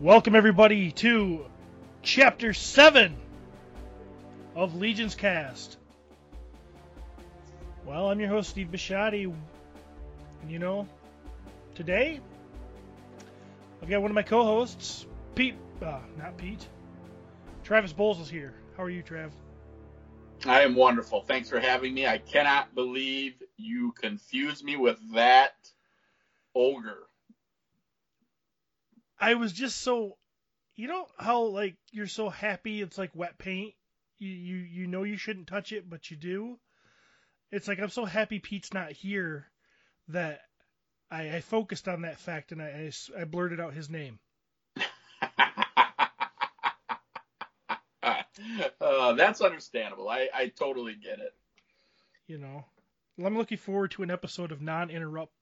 Welcome, everybody, to Chapter 7 of Legion's Cast. Well, I'm your host, Steve Bishotti. And you know, today, I've got one of my co hosts, Pete, uh, not Pete, Travis Bowles is here. How are you, Trav? I am wonderful. Thanks for having me. I cannot believe you confused me with that ogre. I was just so, you know how like you're so happy it's like wet paint. You you you know you shouldn't touch it, but you do. It's like I'm so happy Pete's not here that I, I focused on that fact and I I blurted out his name. uh, that's understandable. I, I totally get it. You know, I'm looking forward to an episode of non-interrupt,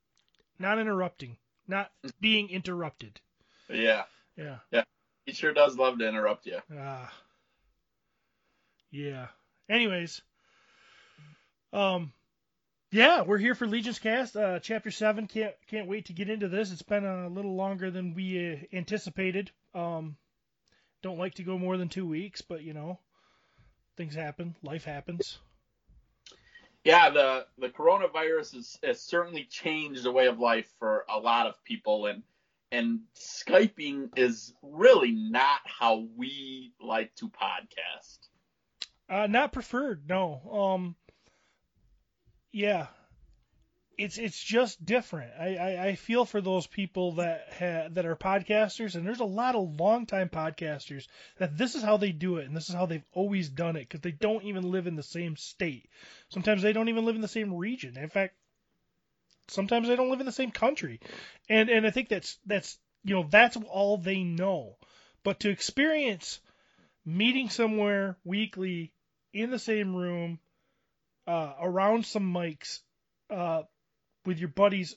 non-interrupting, not being interrupted. Yeah, Yeah. Yeah. He sure does love to interrupt you. Ah. Yeah. Anyways, um, yeah, we're here for Legion's Cast, uh, Chapter Seven. Can't can't wait to get into this. It's been a little longer than we uh, anticipated. Um, don't like to go more than two weeks, but you know, things happen. Life happens. Yeah, the the coronavirus has, has certainly changed the way of life for a lot of people, and and skyping is really not how we like to podcast. Uh, not preferred, no. Um, yeah, it's it's just different. I, I, I feel for those people that ha- that are podcasters, and there's a lot of longtime podcasters that this is how they do it, and this is how they've always done it because they don't even live in the same state. Sometimes they don't even live in the same region. In fact, sometimes they don't live in the same country, and and I think that's that's you know that's all they know. But to experience meeting somewhere weekly in the same room, uh, around some mics, uh, with your buddies,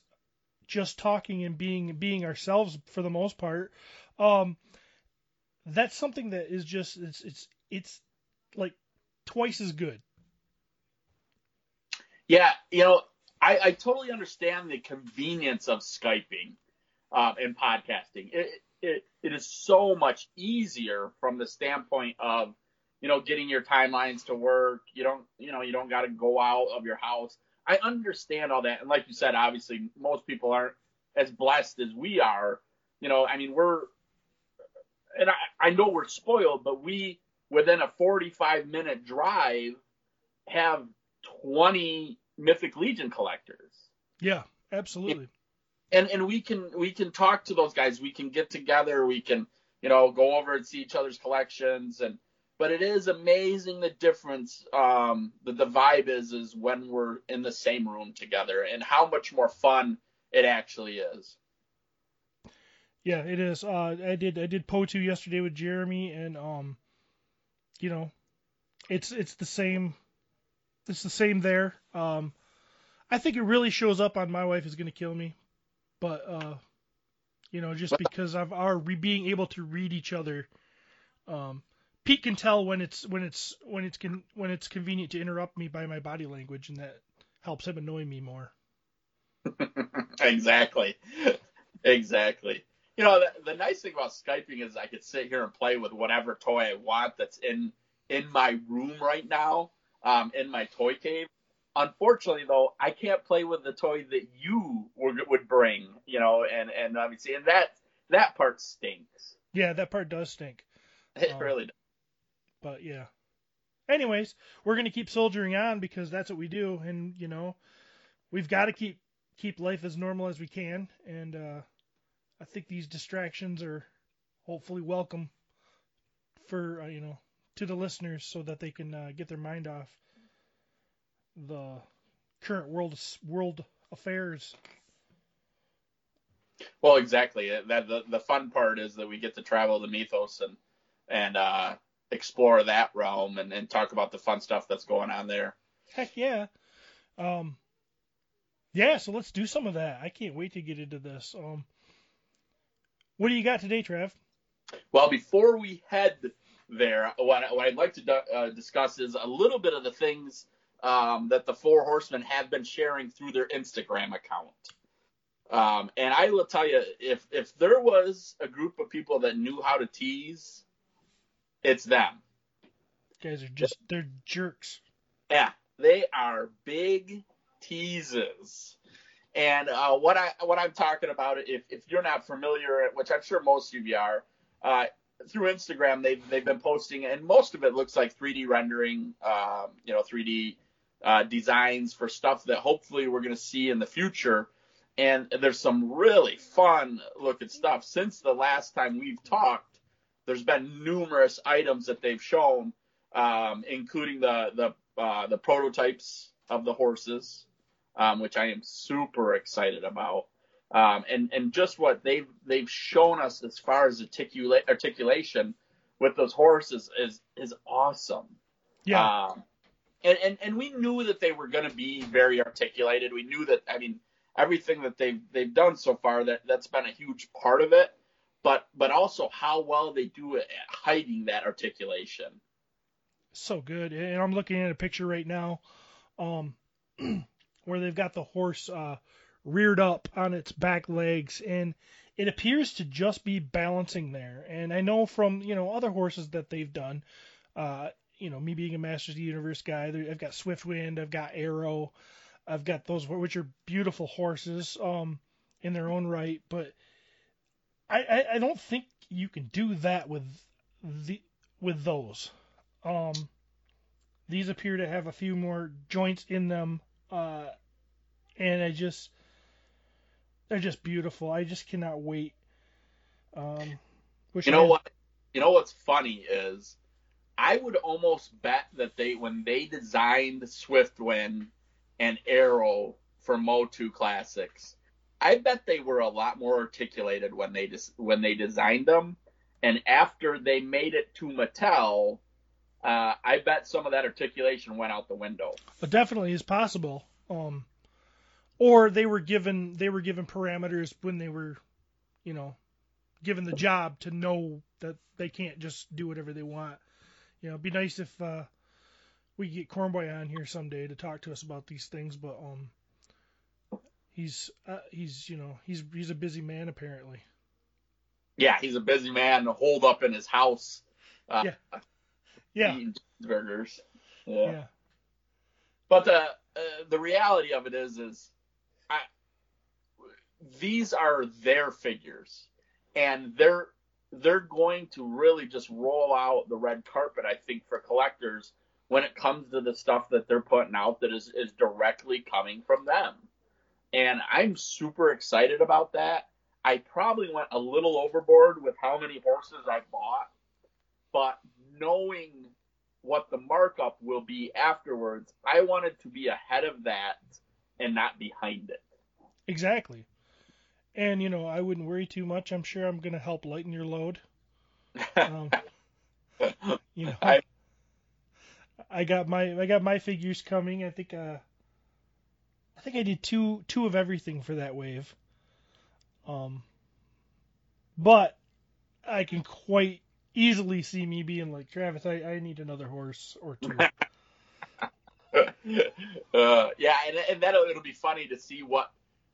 just talking and being being ourselves for the most part. Um, that's something that is just it's it's it's like twice as good. Yeah, you know, I, I totally understand the convenience of Skyping um, and podcasting. It, it it is so much easier from the standpoint of you know getting your timelines to work. You don't you know you don't got to go out of your house. I understand all that, and like you said, obviously most people aren't as blessed as we are. You know, I mean we're and I, I know we're spoiled, but we within a 45 minute drive have 20 Mythic Legion collectors. Yeah, absolutely. And and we can we can talk to those guys. We can get together. We can you know go over and see each other's collections. And but it is amazing the difference um, that the vibe is is when we're in the same room together and how much more fun it actually is. Yeah, it is. Uh, I did I did Po2 yesterday with Jeremy, and um, you know, it's it's the same. It's the same there. Um, I think it really shows up on my wife is gonna kill me, but uh, you know, just because of our re- being able to read each other. Um, Pete can tell when it's when it's when it's con- when it's convenient to interrupt me by my body language, and that helps him annoy me more. exactly. exactly. You know, the, the nice thing about Skyping is I could sit here and play with whatever toy I want that's in in my room right now, um, in my toy cave. Unfortunately, though, I can't play with the toy that you would, would bring. You know, and and obviously, and that that part stinks. Yeah, that part does stink. It Oh. really does. But yeah. Anyways, we're gonna keep soldiering on because that's what we do, and you know, we've got to keep keep life as normal as we can, and uh, I think these distractions are hopefully welcome for uh, you know to the listeners so that they can uh, get their mind off the current world world affairs. Well, exactly. That the the fun part is that we get to travel to Mythos and and uh, explore that realm and, and talk about the fun stuff that's going on there. Heck yeah. Um, yeah, so let's do some of that. I can't wait to get into this. Um, what do you got today, Trev? Well, before we head there, what, what I'd like to uh, discuss is a little bit of the things um, that the Four Horsemen have been sharing through their Instagram account. Um, and I will tell you, if if there was a group of people that knew how to tease, it's them. Guys are just they're jerks. Yeah, they are big teases. And uh, what I what I'm talking about, if if you're not familiar, which I'm sure most of you are, uh, through Instagram they've they've been posting, and most of it looks like 3D rendering, um, you know, 3D uh, designs for stuff that hopefully we're going to see in the future. And there's some really fun looking stuff. Since the last time we've talked, there's been numerous items that they've shown, um, including the the uh, the prototypes of the horses, um, which I am super excited about. Um, and and just what they've they've shown us as far as articula- articulation with those horses is is awesome. Yeah. Um, and, and and we knew that they were going to be very articulated. We knew that. I mean, everything that they've they've done so far that that's been a huge part of it. But but also how well they do it at hiding that articulation. so good. And I'm looking at a picture right now, um, where they've got the horse uh, reared up on its back legs, and it appears to just be balancing there. And I know from you know other horses that they've done, uh, you know me being a Masters of the Universe guy, I've got Swiftwind, I've got Arrow, I've got those which are beautiful horses um, in their own right, but I, I, I don't think you can do that with the with those. Um, these appear to have a few more joints in them, uh, and I just they're just beautiful. I just cannot wait. Um, You know had- what? You know what's funny is I would almost bet that they when they designed Swiftwind and Arrow for Motu Classics, I bet they were a lot more articulated when they des- when they designed them, and after they made it to Mattel, uh, I bet some of that articulation went out the window. It definitely is possible. Um, or they were given they were given parameters when they were, you know, given the job to know that they can't just do whatever they want. You know, it'd be nice if uh, we get Cornboy on here someday to talk to us about these things, but um, he's uh, he's you know he's he's a busy man apparently. Yeah, he's a busy man, holed up in his house. Uh, Yeah. Yeah, eating cheeseburgers. yeah, But the uh, the reality of it is, is these are their figures, and they're they're going to really just roll out the red carpet. I think for collectors when it comes to the stuff that they're putting out that is is directly coming from them, and I'm super excited about that. I probably went a little overboard with how many horses I bought, but knowing what the markup will be afterwards, I wanted to be ahead of that and not behind it. exactly. And you know, I wouldn't worry too much. I'm sure I'm gonna help lighten your load. Um, you know, I- I got my I got my figures coming. I think uh, I think I did two two of everything for that wave. Um, but I can quite easily see me being like Travis. I, I need another horse or two. uh, yeah, and, and that'll it'll be funny to see what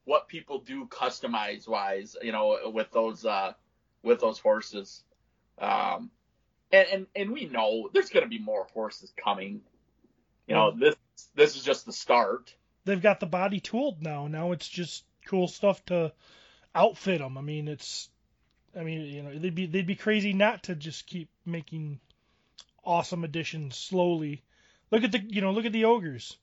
what people do customize wise, you know, with those uh, with those horses. Um, and, and and we know there's going to be more horses coming. You know, this this is just the start. They've got the body tooled now. Now it's just cool stuff to outfit them. I mean, it's I mean, you know, they'd be they'd be crazy not to just keep making awesome additions slowly. Look at the you know look at the ogres.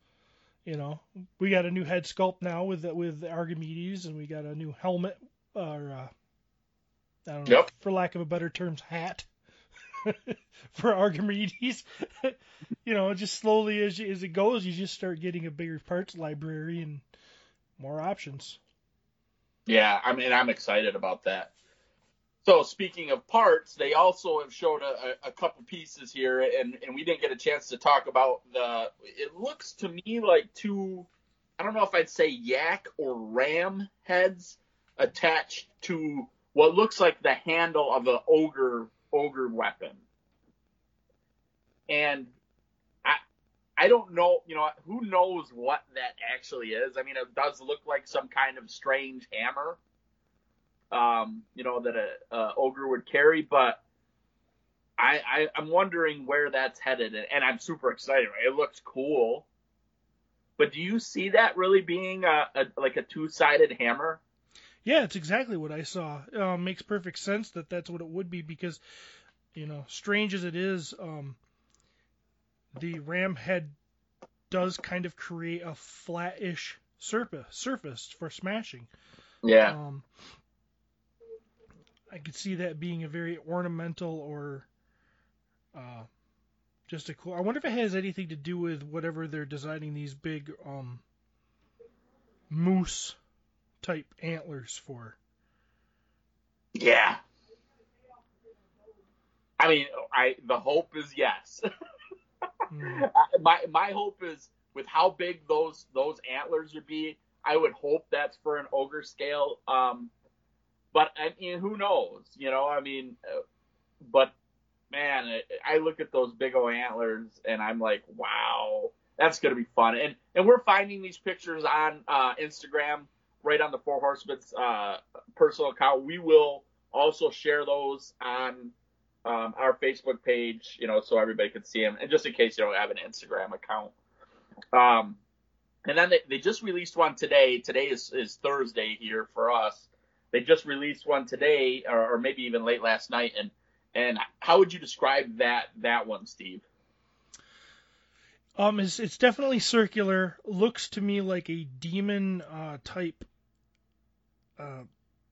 You know, we got a new head sculpt now with with Archimedes, and we got a new helmet, or uh, I don't know, Yep. for lack of a better terms, hat for Archimedes. you know, just slowly as you, as it goes, you just start getting a bigger parts library and more options. Yeah, I mean, I'm excited about that. So speaking of parts, they also have showed a, a, couple pieces here, and, and we didn't get a chance to talk about the. It looks to me like two, I don't know if I'd say yak or ram heads attached to what looks like the handle of an ogre ogre weapon. And I I don't know, you know, who knows what that actually is. I mean, it does look like some kind of strange hammer, um, you know, that a, a ogre would carry, but I, I I'm wondering where that's headed, and, and I'm super excited. Right? It looks cool, but do you see that really being a, a like a two sided hammer? Yeah, it's exactly what I saw. Uh, makes perfect sense that that's what it would be because, you know, strange as it is, um, the ram head does kind of create a flat-ish surface surface for smashing. Yeah. Um, I could see that being a very ornamental or uh, just a cool. I wonder if it has anything to do with whatever they're designing these big um, moose type antlers for. Yeah. I mean, I the hope is yes. Mm. my my hope is with how big those those antlers would be. I would hope that's for an ogre scale. Um, but I mean, who knows? You know, I mean, uh, but man, I look at those big old antlers and I'm like, wow, that's gonna be fun. And and we're finding these pictures on uh, Instagram, right on the Four Horsemen's uh, personal account. We will also share those on um, our Facebook page, you know, so everybody can see them. And just in case you don't have an Instagram account. Um, and then they, they just released one today. Today is, is Thursday here for us. They just released one today, or, or maybe even late last night. And and how would you describe that that one, Steve? Um, it's, it's definitely circular. Looks to me like a demon uh, type uh,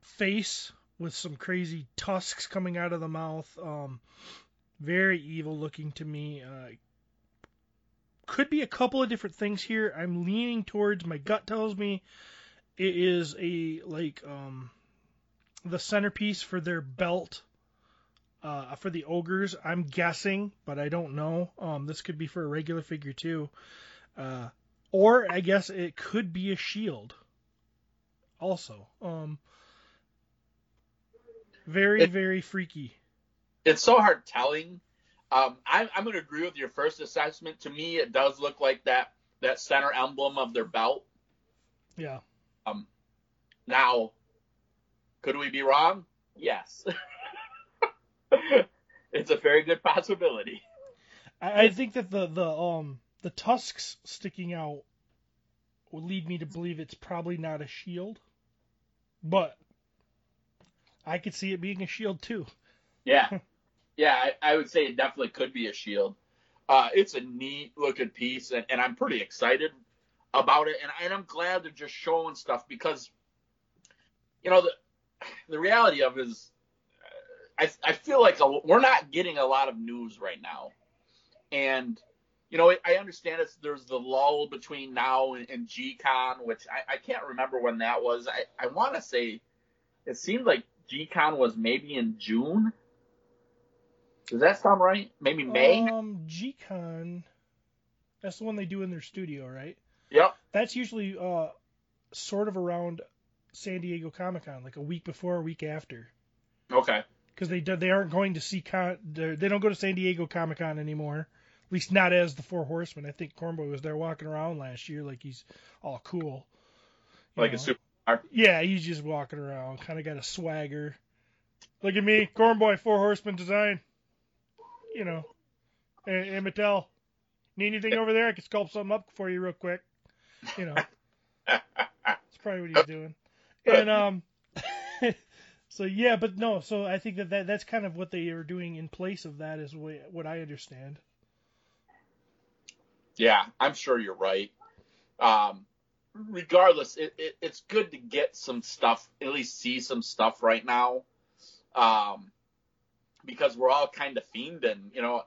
face with some crazy tusks coming out of the mouth. Um, very evil looking to me. Uh, could be a couple of different things here. I'm leaning towards my gut tells me it is a like um, the centerpiece for their belt uh, for the ogres. I'm guessing, but I don't know. Um, this could be for a regular figure too, uh, or I guess it could be a shield. Also, um, very It- very freaky. It's so hard telling. Um, I'm, I'm going to agree with your first assessment. To me, it does look like that that center emblem of their belt. Yeah. Um, now, could we be wrong? Yes. it's a very good possibility. I, I think that the the um the tusks sticking out would lead me to believe it's probably not a shield, but I could see it being a shield too. Yeah. Yeah, I, I would say it definitely could be a shield. Uh, it's a neat looking piece, and, and I'm pretty excited about it. And, and I'm glad they're just showing stuff because, you know, the the reality of it is, uh, I I feel like a, we're not getting a lot of news right now, and you know I understand it's there's the lull between now and, and GCon, which I, I can't remember when that was. I I want to say it seemed like GCon was maybe in June. Does that sound right? Maybe May? Um, G-Con, that's the one they do in their studio, right? Yep. That's usually uh sort of around San Diego Comic Con, like a week before, a week after, Okay. because they do- they aren't going to see con they're- don't go to San Diego Comic Con anymore. At least not as the Four Horsemen. I think Cornboy was there walking around last year like he's all cool. Like know. a super. Yeah, he's just walking around, kind of got a swagger. Look at me, Cornboy, Four Horsemen design. You know, and, and Mattel. Need anything over there? I can sculpt something up for you real quick. You know, that's probably what he's doing. And um, so yeah, but no, so I think that, that that's kind of what they are doing in place of that, is what what I understand. Yeah, I'm sure you're right. Um, regardless, it, it, it's good to get some stuff, at least see some stuff right now, um, because we're all kind of fiending. You know,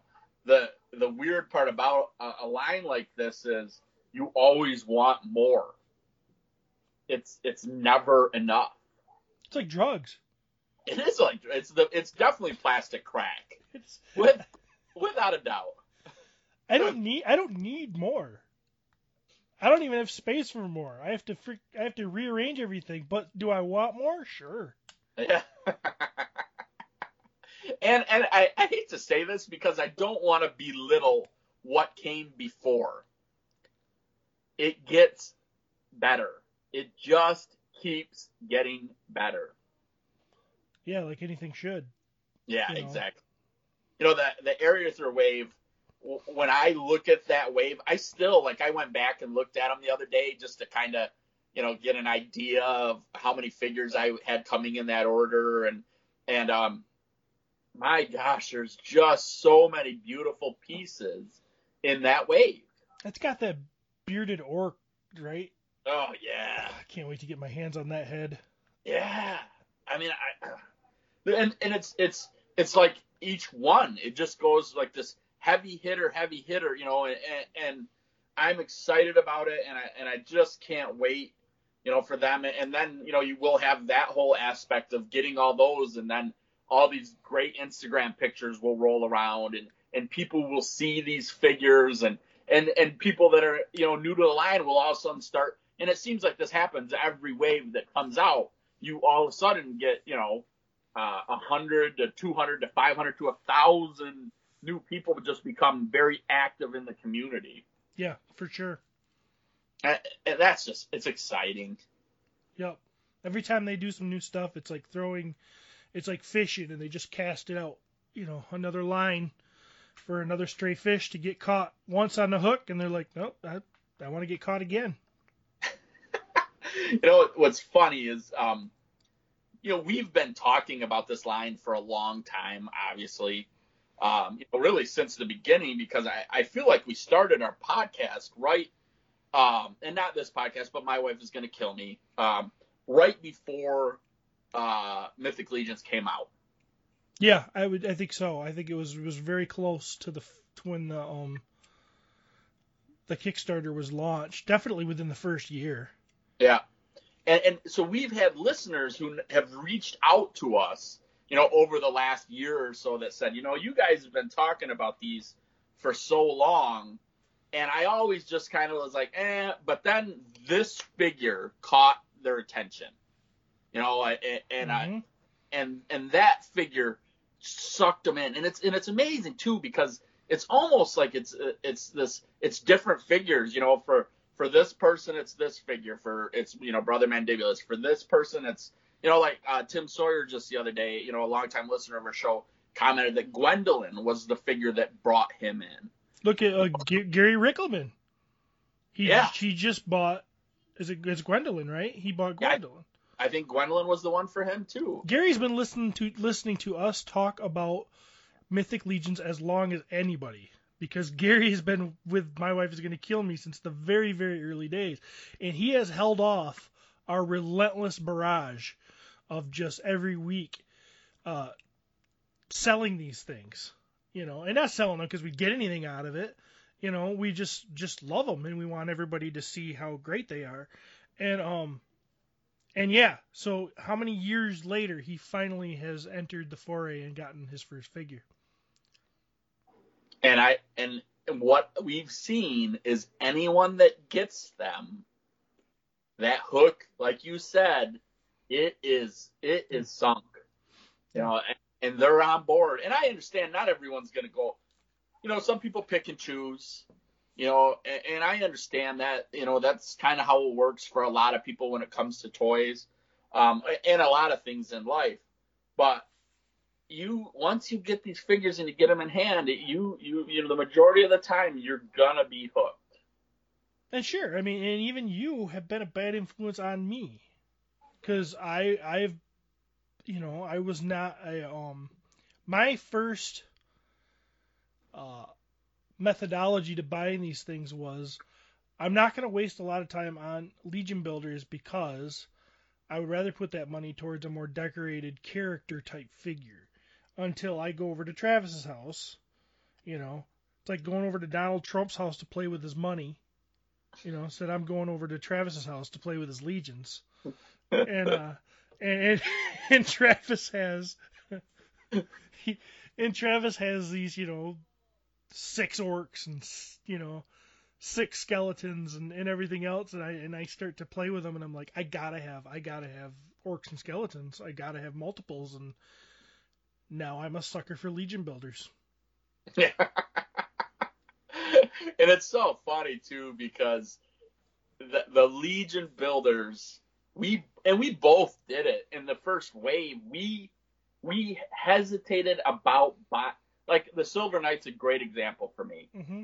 the the weird part about a, a line like this is you always want more. It's it's never enough. It's like drugs. It is like it's the it's definitely plastic crack, It's with without a doubt. I don't need I don't need more. I don't even have space for more. I have to freak, I have to rearrange everything. But do I want more? Sure. Yeah. and and I, I hate to say this because I don't want to belittle what came before. it gets better. It just keeps getting better. Yeah, like anything should. Yeah, You know. exactly. You know the the Arethyr wave. When I look at that wave, I still like. I went back and looked at them the other day just to kind of, you know, get an idea of how many figures I had coming in that order, and and um, my gosh, there's just so many beautiful pieces in that wave. It's got that bearded orc, right? Oh yeah, I can't wait to get my hands on that head. yeah. I mean, I and and it's it's it's like each one, it just goes like this heavy hitter, heavy hitter, you know, and, and I'm excited about it, and I and I just can't wait, you know, for them. And then you know, you will have that whole aspect of getting all those, and then all these great Instagram pictures will roll around, and and people will see these figures, and and and people that are you know new to the line will all of a sudden start. And it seems like this happens every wave that comes out. You all of a sudden get you know uh, 100 to 200 to 500 to a 1,000 new people just become very active in the community. Yeah, for sure. And, and that's just, it's exciting. Yep. Every time they do some new stuff, it's like throwing, it's like fishing, and they just cast it out. You know, another line for another stray fish to get caught once on the hook, and they're like, nope, I, I want to get caught again. you know, what's funny is, um, you know, we've been talking about this line for a long time, obviously. Um, you know, really since the beginning, because I, I feel like we started our podcast right, um, and not this podcast, but my wife is going to kill me, um, right before uh, Mythic Legions came out. Yeah, I would, I think so. I think it was it was very close to the to when the um the Kickstarter was launched. Definitely within the first year. Yeah. And, and so we've had listeners who have reached out to us, you know, over the last year or so that said, you know, you guys have been talking about these for so long. And I always just kind of was like, eh, but then this figure caught their attention, you know, and, and I, Mhm. and, and that figure sucked them in. And it's, and it's amazing too, because it's almost like it's, it's this, it's different figures, you know, for, for this person it's this figure for it's you know brother mandibulus for this person it's you know like uh, tim sawyer just the other day you know a longtime listener of our show commented that gwendolyn was the figure that brought him in Look at uh, G- Gary Rickelman. He Yeah. he just bought. Is it it's Gwendolyn, right? He bought Yeah. Gwendolyn. i think gwendolyn was the one for him too Gary's been listening to listening to us talk about Mythic Legions as long as anybody because Gary has been with my wife is going to kill me since the very very early days. And he has held off our relentless barrage of just every week uh, selling these things you know and not selling them because we get anything out of it. You know we just just love them and we want everybody to see how great they are. And um and yeah, so how many years later he finally has entered the foray and gotten his first figure? And i and what we've seen is anyone that gets them that hook like you said it is it is sunk. You know and, and they're on board. And i understand not everyone's going to go you know some people pick and choose you know and, and i understand that you know that's kind of how it works for a lot of people when it comes to toys um, and a lot of things in life. But you once you get these figures and you get them in hand you you you know the majority of the time you're gonna be hooked. And sure, I mean, and even you have been a bad influence on me, because I I've, you know, I was not a um, my first uh methodology to buying these things was I'm not going to waste a lot of time on Legion builders because I would rather put that money towards a more decorated character type figure until I go over to Travis's house. You know, it's like going over to Donald Trump's house to play with his money. You know, said I'm going over to Travis's house to play with his legions. And uh and and, and Travis has he, and Travis has these, you know, six orcs and you know, six skeletons and, and everything else and I and I start to play with them and I'm like I got to have I got to have orcs and skeletons. I got to have multiples and now I'm a sucker for legion builders. Yeah. and it's so funny too because the, the Legion builders, we and we both did it in the first wave. We we hesitated about buy, like the Silver Knight's a great example for me. Mm-hmm.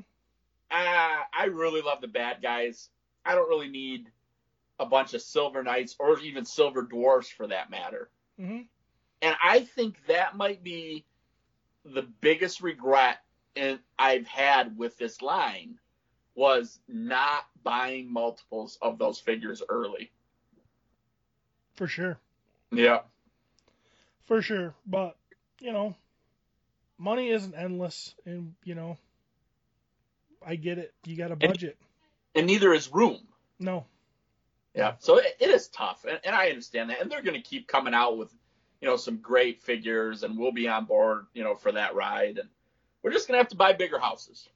Uh, I really love the bad guys. I don't really need a bunch of Silver Knights or even Silver Dwarfs for that matter. Mm-hmm. And I think that might be the biggest regret in, I've had with this line was not buying multiples of those figures early. For sure. Yeah. For sure. But, you know, money isn't endless and, you know, I get it. You got a budget. And neither is room. No. Yeah. So it, it is tough. And, and I understand that. And they're going to keep coming out with, you know, some great figures and we'll be on board, you know, for that ride. And we're just going to have to buy bigger houses.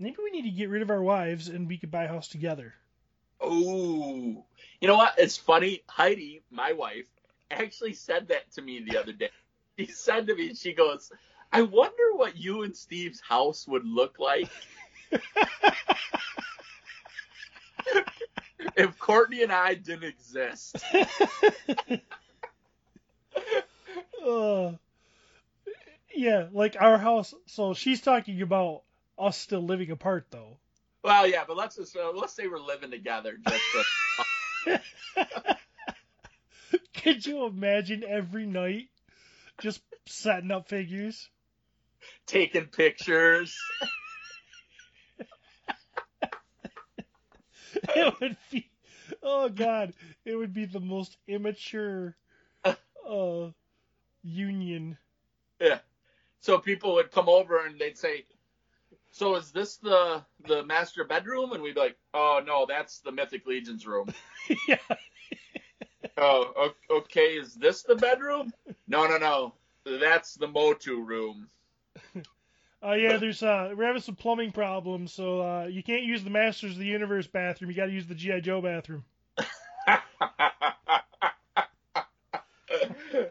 Maybe we need to get rid of our wives and we could buy a house together. Oh, you know what? It's funny. Heidi, my wife, actually said that to me the other day. She said to me, she goes, I wonder what you and Steve's house would look like if Courtney and I didn't exist. uh, yeah, like our house. So she's talking about us still living apart, though. Well, yeah, but let's just uh, let's say we're living together. Just to... Could you imagine every night just setting up figures, taking pictures? it would be, oh god, it would be the most immature uh, union. Yeah. So people would come over and they'd say, "So is this the the master bedroom?" And we'd be like, "Oh no, that's the Mythic Legion's room." yeah. Oh, okay. Is this the bedroom? No, no, no. That's the Motu room. Oh uh, yeah, there's uh we're having some plumbing problems, so uh you can't use the Masters of the Universe bathroom. You got to use the GI Joe bathroom.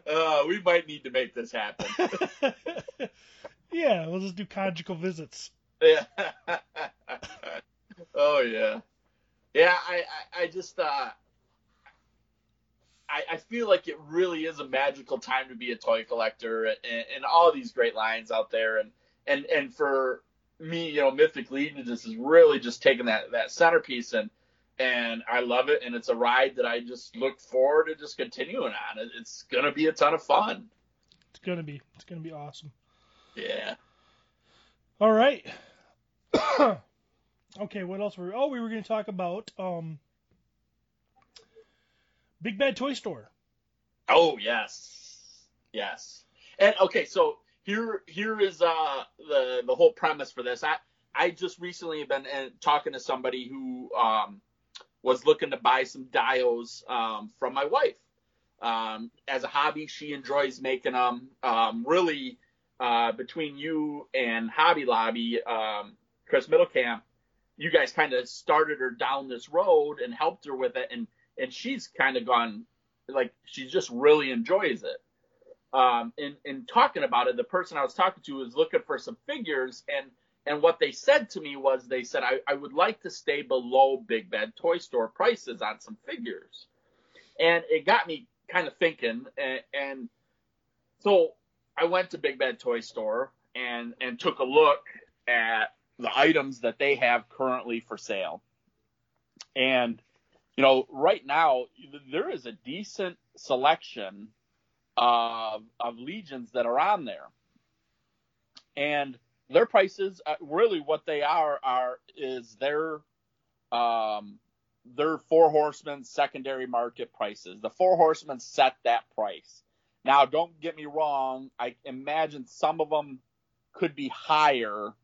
uh, we might need to make this happen. yeah, we'll just do conjugal visits. Yeah. oh yeah. Yeah, I, I, I just uh I, I feel like it really is a magical time to be a toy collector and, and all these great lines out there and and and for me, you know, Mythic Legion just is really just taking that that centerpiece and and I love it and it's a ride that I just look forward to just continuing on. It's gonna be a ton of fun. It's gonna be. It's gonna be awesome. Yeah. All right. okay, what else were? Oh, we were gonna talk about um, Big Bad Toy Store. Oh yes, yes. And okay, so here here is uh, the the whole premise for this. I I just recently have been uh, talking to somebody who um, was looking to buy some dials um, from my wife. Um, as a hobby, she enjoys making them. Um, really, uh, between you and Hobby Lobby, um, Chris Middlecamp, you guys kind of started her down this road and helped her with it, and and she's kind of gone like she just really enjoys it um, in, in talking about it, the person I was talking to was looking for some figures, and and what they said to me was they said I, I would like to stay below Big Bad Toy Store prices on some figures, and it got me kind of thinking, and, and so I went to Big Bad Toy Store and and took a look at the items that they have currently for sale, and you know right now there is a decent selection of, of legions that are on there. And their prices, uh, really what they are, are is their um, their four horsemen secondary market prices. The four horsemen set that price. Now, don't get me wrong. I imagine some of them could be higher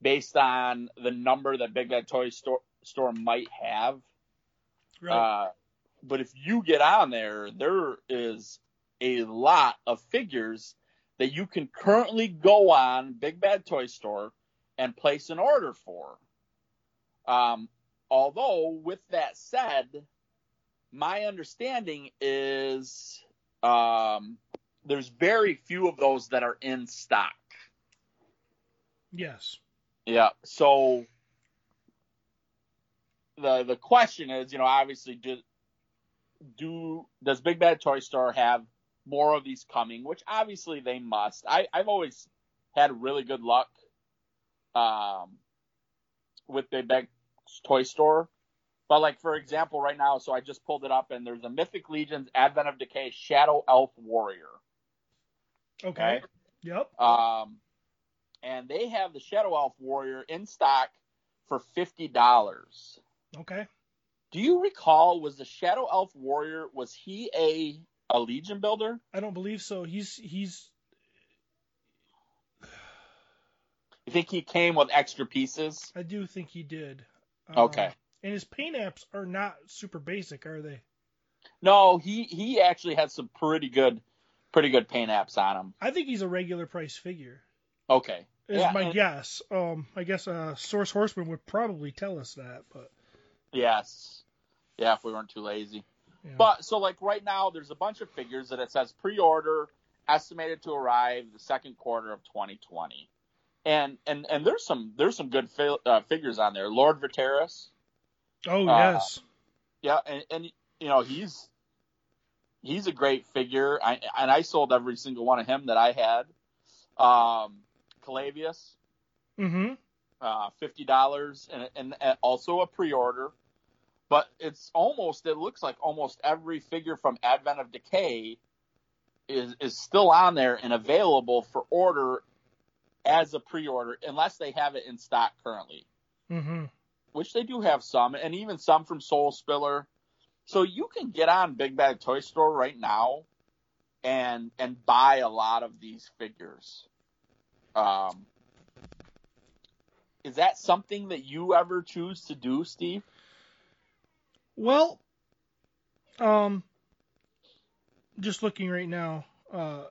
based on the number that Big Bad Toy Store, store might have. Right. Uh, but if you get on there, there is a lot of figures that you can currently go on Big Bad Toy Store and place an order for. Um, although, with that said, my understanding is um, there's very few of those that are in stock. Yes. Yeah. So the the question is, you know, obviously, do do does Big Bad Toy Store have more of these coming? Which obviously they must. I I've always had really good luck um, with Big Bad Toy Store. But like for example, right now, so I just pulled it up, and there's a Mythic Legions Advent of Decay Shadow Elf Warrior. Okay. Yep. Um, and they have the Shadow Elf Warrior in stock for fifty dollars. Okay. Do you recall was the Shadow Elf Warrior was he a a Legion builder? I don't believe so. He's he's You think he came with extra pieces? I do think he did. Okay. Um, and his paint apps are not super basic, are they? No, he he actually has some pretty good pretty good paint apps on him. I think he's a regular price figure. Okay. Is Yeah, my and- guess. Um, I guess uh, Source Horseman would probably tell us that, but Yes. Yeah, if we weren't too lazy. Yeah. But so like right now, there's a bunch of figures that it says pre-order estimated to arrive the second quarter of 2020, and and and there's some there's some good fi- uh, figures on there. Lord Viteris, oh uh, yes, yeah, and, and you know he's he's a great figure. I and I sold every single one of him that I had. Um, Calavius, mm-hmm. uh, fifty dollars, and, and and also a pre-order. But it's almost it looks like almost every figure from Advent of Decay is is still on there and available for order as a pre-order, unless they have it in stock currently, Mm-hmm. which they do have some, and even some from Soul Spiller. So you can get on Big Bad Toy Store right now and and buy a lot of these figures. Um, is that something that you ever choose to do, Steve? Well, um, just looking right now, uh,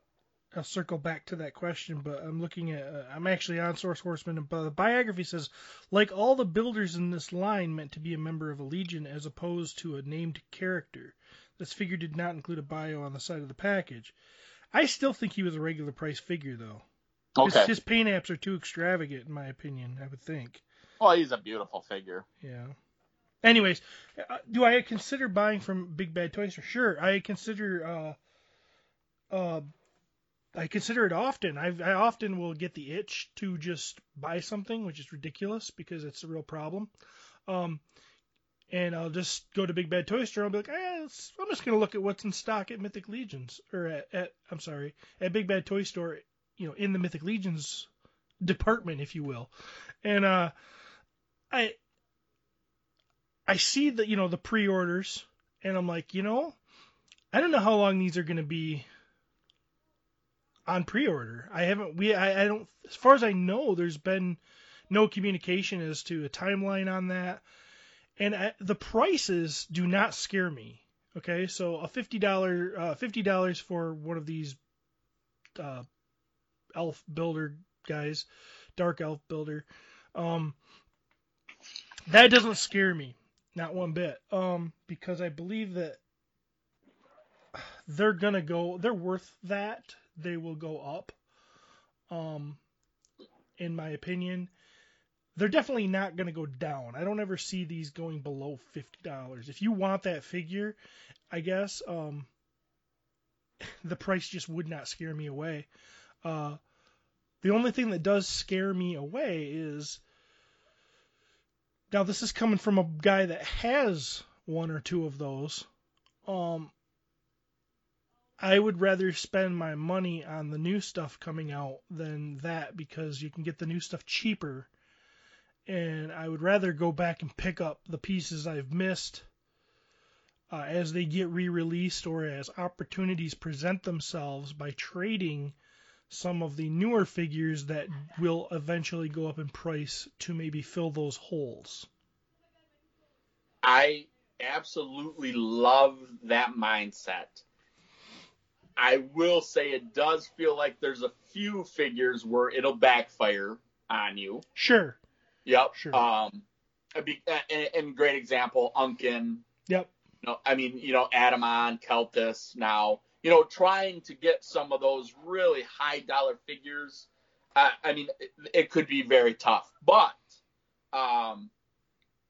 I'll circle back to that question, but I'm looking at, uh, I'm actually on Source Horseman, and the biography says, like all the builders in this line meant to be a member of a legion as opposed to a named character. This figure did not include a bio on the side of the package. I still think he was a regular price figure, though. His, Okay. his paint apps are too extravagant, in my opinion, I would think. Well, he's a beautiful figure. Yeah. Anyways, uh, do I consider buying from Big Bad Toy Store? Sure, I consider. Uh, uh, I consider it often. I I often will get the itch to just buy something, which is ridiculous because it's a real problem. Um, and I'll just go to Big Bad Toy Store. and I'll be like, eh, I'm just gonna look at what's in stock at Mythic Legions or at, at I'm sorry, at Big Bad Toy Store. You know, in the Mythic Legions department, if you will. And uh, I I see the you know the pre-orders, and I'm like, you know, I don't know how long these are going to be on pre-order. I haven't we I, I don't as far as I know, there's been no communication as to a timeline on that, and I, the prices do not scare me. Okay, so a fifty dollar uh, fifty dollars for one of these uh, elf builder guys, dark elf builder. Um, that doesn't scare me, not one bit. Um, because I believe that they're gonna go. They're worth that. They will go up. Um, in my opinion, they're definitely not gonna go down. I don't ever see these going below fifty dollars. If you want that figure, I guess um, the price just would not scare me away. Uh, the only thing that does scare me away is now this is coming from a guy that has one or two of those. Um I would rather spend my money on the new stuff coming out than that because you can get the new stuff cheaper. And I would rather go back and pick up the pieces I've missed uh, as they get re-released or as opportunities present themselves by trading some of the newer figures that will eventually go up in price to maybe fill those holes. I absolutely love that mindset. I will say it does feel like there's a few figures where it'll backfire on you. Sure. Yep. Sure. Um, and, and great example, Unkin. Yep. You know, I mean, you know, Adamon, Keltis. Now, you know, trying to get some of those really high dollar figures. Uh, I mean, it, it could be very tough, but um,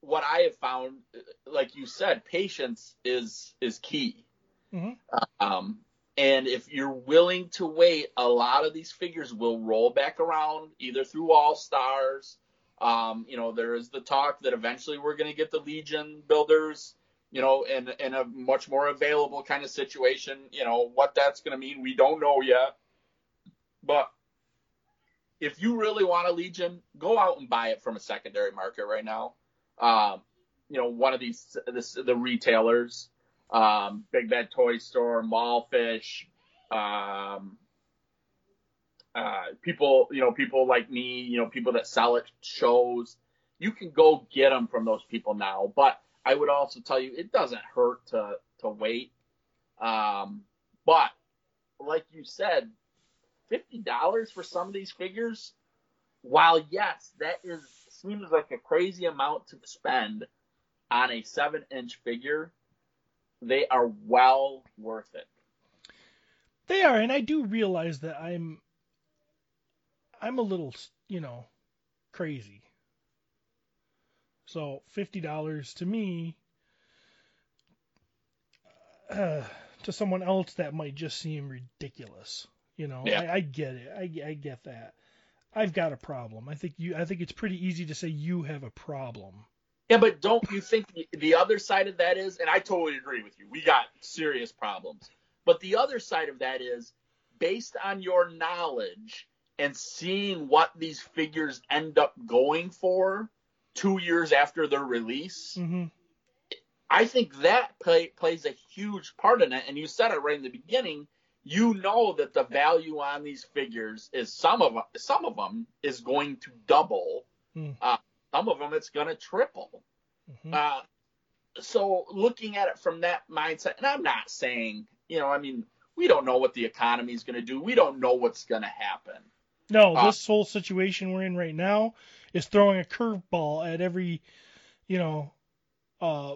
what I have found, like you said, patience is is key. Mhm. Um, and if you're willing to wait, a lot of these figures will roll back around either through All Stars. Um, you know, there is the talk that eventually we're going to get the Legion builders, you know, in in a much more available kind of situation. You know, what that's going to mean, we don't know yet. But if you really want a Legion, go out and buy it from a secondary market right now. Um, you know, one of these this, the retailers, um, Big Bad Toy Store, Mallfish, um, uh, people, you know, people like me, you know, people that sell at shows, you can go get them from those people now. But I would also tell you, it doesn't hurt to to wait. Um, but like you said, fifty dollars for some of these figures, while yes, that is seems like a crazy amount to spend on a seven inch figure, they are well worth it. They are, and I do realize that I'm I'm a little, you know, crazy. So fifty dollars to me, uh, to someone else that might just seem ridiculous. You know, Yeah. I, I get it. I, I get that. I've got a problem. I think you. I think it's pretty easy to say you have a problem. Yeah, but don't you think the, the other side of that is, and I totally agree with you, we got serious problems. But the other side of that is, based on your knowledge and seeing what these figures end up going for two years after their release, hmm I think that play, plays a huge part in it. And you said it right in the beginning. You know that the value on these figures is some of some of them is going to double. Hmm. Uh, some of them it's going to triple. hmm Uh, so looking at it from that mindset, and I'm not saying, you know, I mean, we don't know what the economy is going to do. We don't know what's going to happen. No, Uh, this whole situation we're in right now is throwing a curveball at every, you know, uh,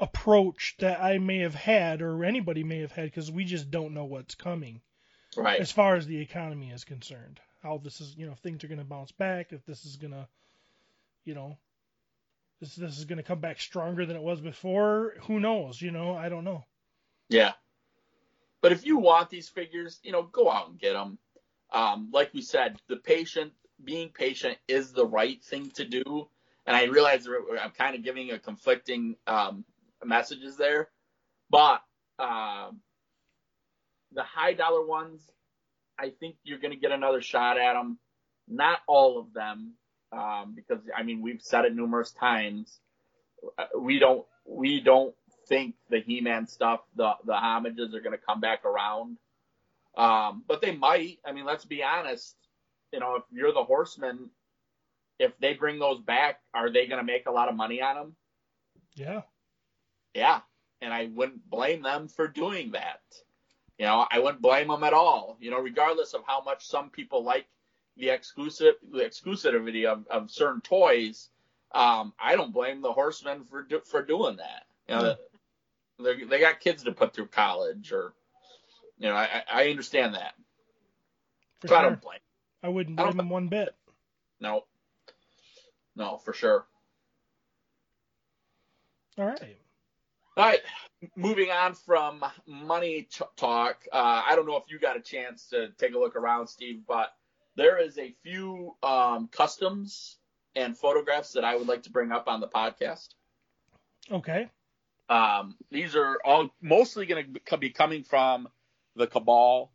approach that I may have had or anybody may have had because we just don't know what's coming Right. as far as the economy is concerned. How this is, you know, if things are going to bounce back, if this is going to, you know, this this is going to come back stronger than it was before. Who knows? You know, I don't know. Yeah. But if you want these figures, you know, go out and get them. Um, like we said, the patient, being patient is the right thing to do. And I realize I'm kind of giving a conflicting um, messages there, but um, the high dollar ones, I think you're going to get another shot at them. Not all of them, um, because I mean we've said it numerous times. Uh, We don't we don't think the He-Man stuff, the the homages are going to come back around. Um, but they might. I mean, let's be honest. You know, if you're the Horseman, if they bring those back, are they going to make a lot of money on them? Yeah. Yeah, and I wouldn't blame them for doing that. You know, I wouldn't blame them at all. You know, regardless of how much some people like the exclusive the exclusivity of, of certain toys, um, I don't blame the Horsemen for do, for doing that. You know, they they got kids to put through college, or you know, I, I understand that. For So I don't blame. I wouldn't I don't- him one bit. No, no, for sure. All right. All right, moving on from money t- talk. Uh, I don't know if you got a chance to take a look around, Steve, but there is a few um, customs and photographs that I would like to bring up on the podcast. Okay. Um, these are all mostly going to be coming from the Cabal,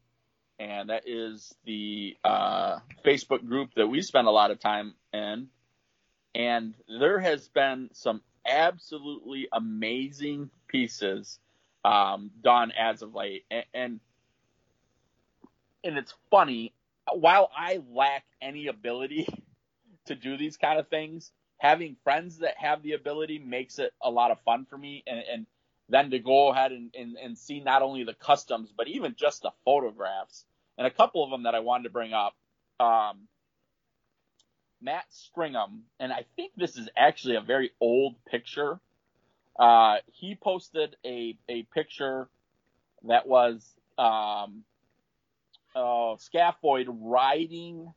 and that is the uh, Facebook group that we spend a lot of time in. And there has been some absolutely amazing pieces um, done as of late, and, and and it's funny. While I lack any ability to do these kind of things, having friends that have the ability makes it a lot of fun for me and, and then to go ahead and, and, and see not only the customs but even just the photographs and a couple of them that I wanted to bring up. Um, Matt Stringham, and I think this is actually a very old picture. Uh, he posted a, a picture that was um, uh, Scaphoid riding,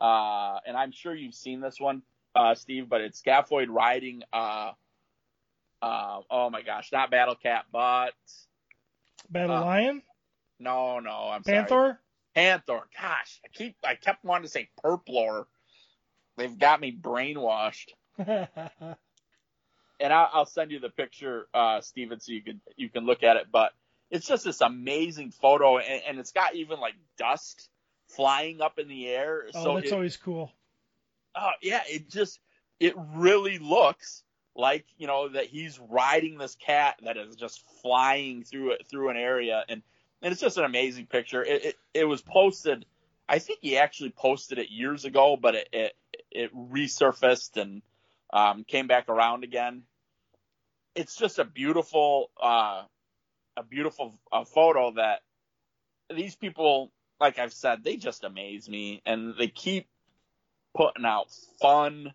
uh, and I'm sure you've seen this one, uh, Steve, but it's Scaphoid riding. Uh, uh, oh my gosh, not Battle Cat, but Battle Uh, Lion, no, no, I'm sorry. Panther. Gosh, I keep I kept wanting to say Purplor. They've got me brainwashed. And I, I'll send you the picture, uh, Steven, so you can you can look at it. But it's just this amazing photo, and, and it's got even like dust flying up in the air. oh, so that's it, always cool. oh yeah, it just it really looks like you know that he's riding this cat that is just flying through it through an area, and and it's just an amazing picture. It it, it was posted. I think he actually posted it years ago, but it it, it resurfaced and um, came back around again. It's just a beautiful uh, a beautiful uh, photo that these people, like I've said, they just amaze me, and they keep putting out fun,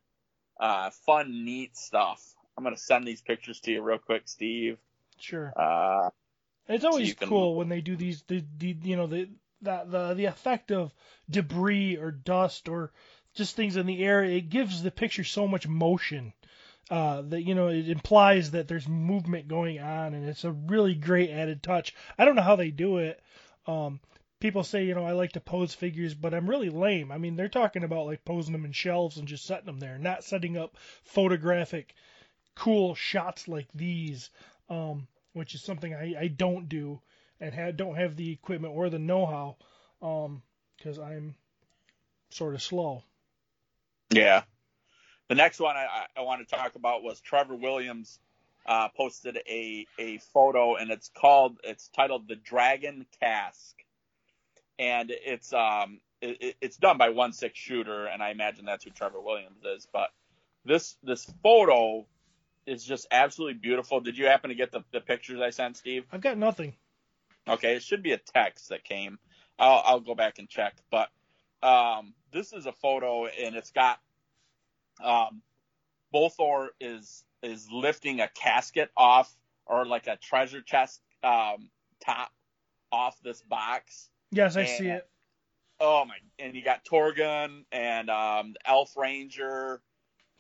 uh, fun, neat stuff. I'm gonna send these pictures to you real quick, Steve. Sure. It's always can- cool when they do these, the, the you know, the that the the effect of debris or dust or just things in the air. It gives the picture so much motion uh, that you know it implies that there's movement going on, and it's a really great added touch. I don't know how they do it. Um, people say you know I like to pose figures, but I'm really lame. I mean they're talking about like posing them in shelves and just setting them there, not setting up photographic cool shots like these. Um, which is something I, I don't do and ha- don't have the equipment or the know-how because I'm sort of slow. yeah. The next one I, I- want to talk about was Trevor Williams uh, posted a a photo, and it's called it's titled the Dragon Cask, and it's um it- it's done by one six shooter, and I imagine that's who Trevor Williams is. But this this photo is just absolutely beautiful. Did you happen to get the, the pictures I sent, Steve? I've got nothing. Okay, it should be a text that came. I'll, I'll go back and check. But um, this is a photo, and it's got um, Bolthor is is lifting a casket off or like a treasure chest um, top off this box. Yes, I see it. Oh my! And you got Torgun and um, Elf Ranger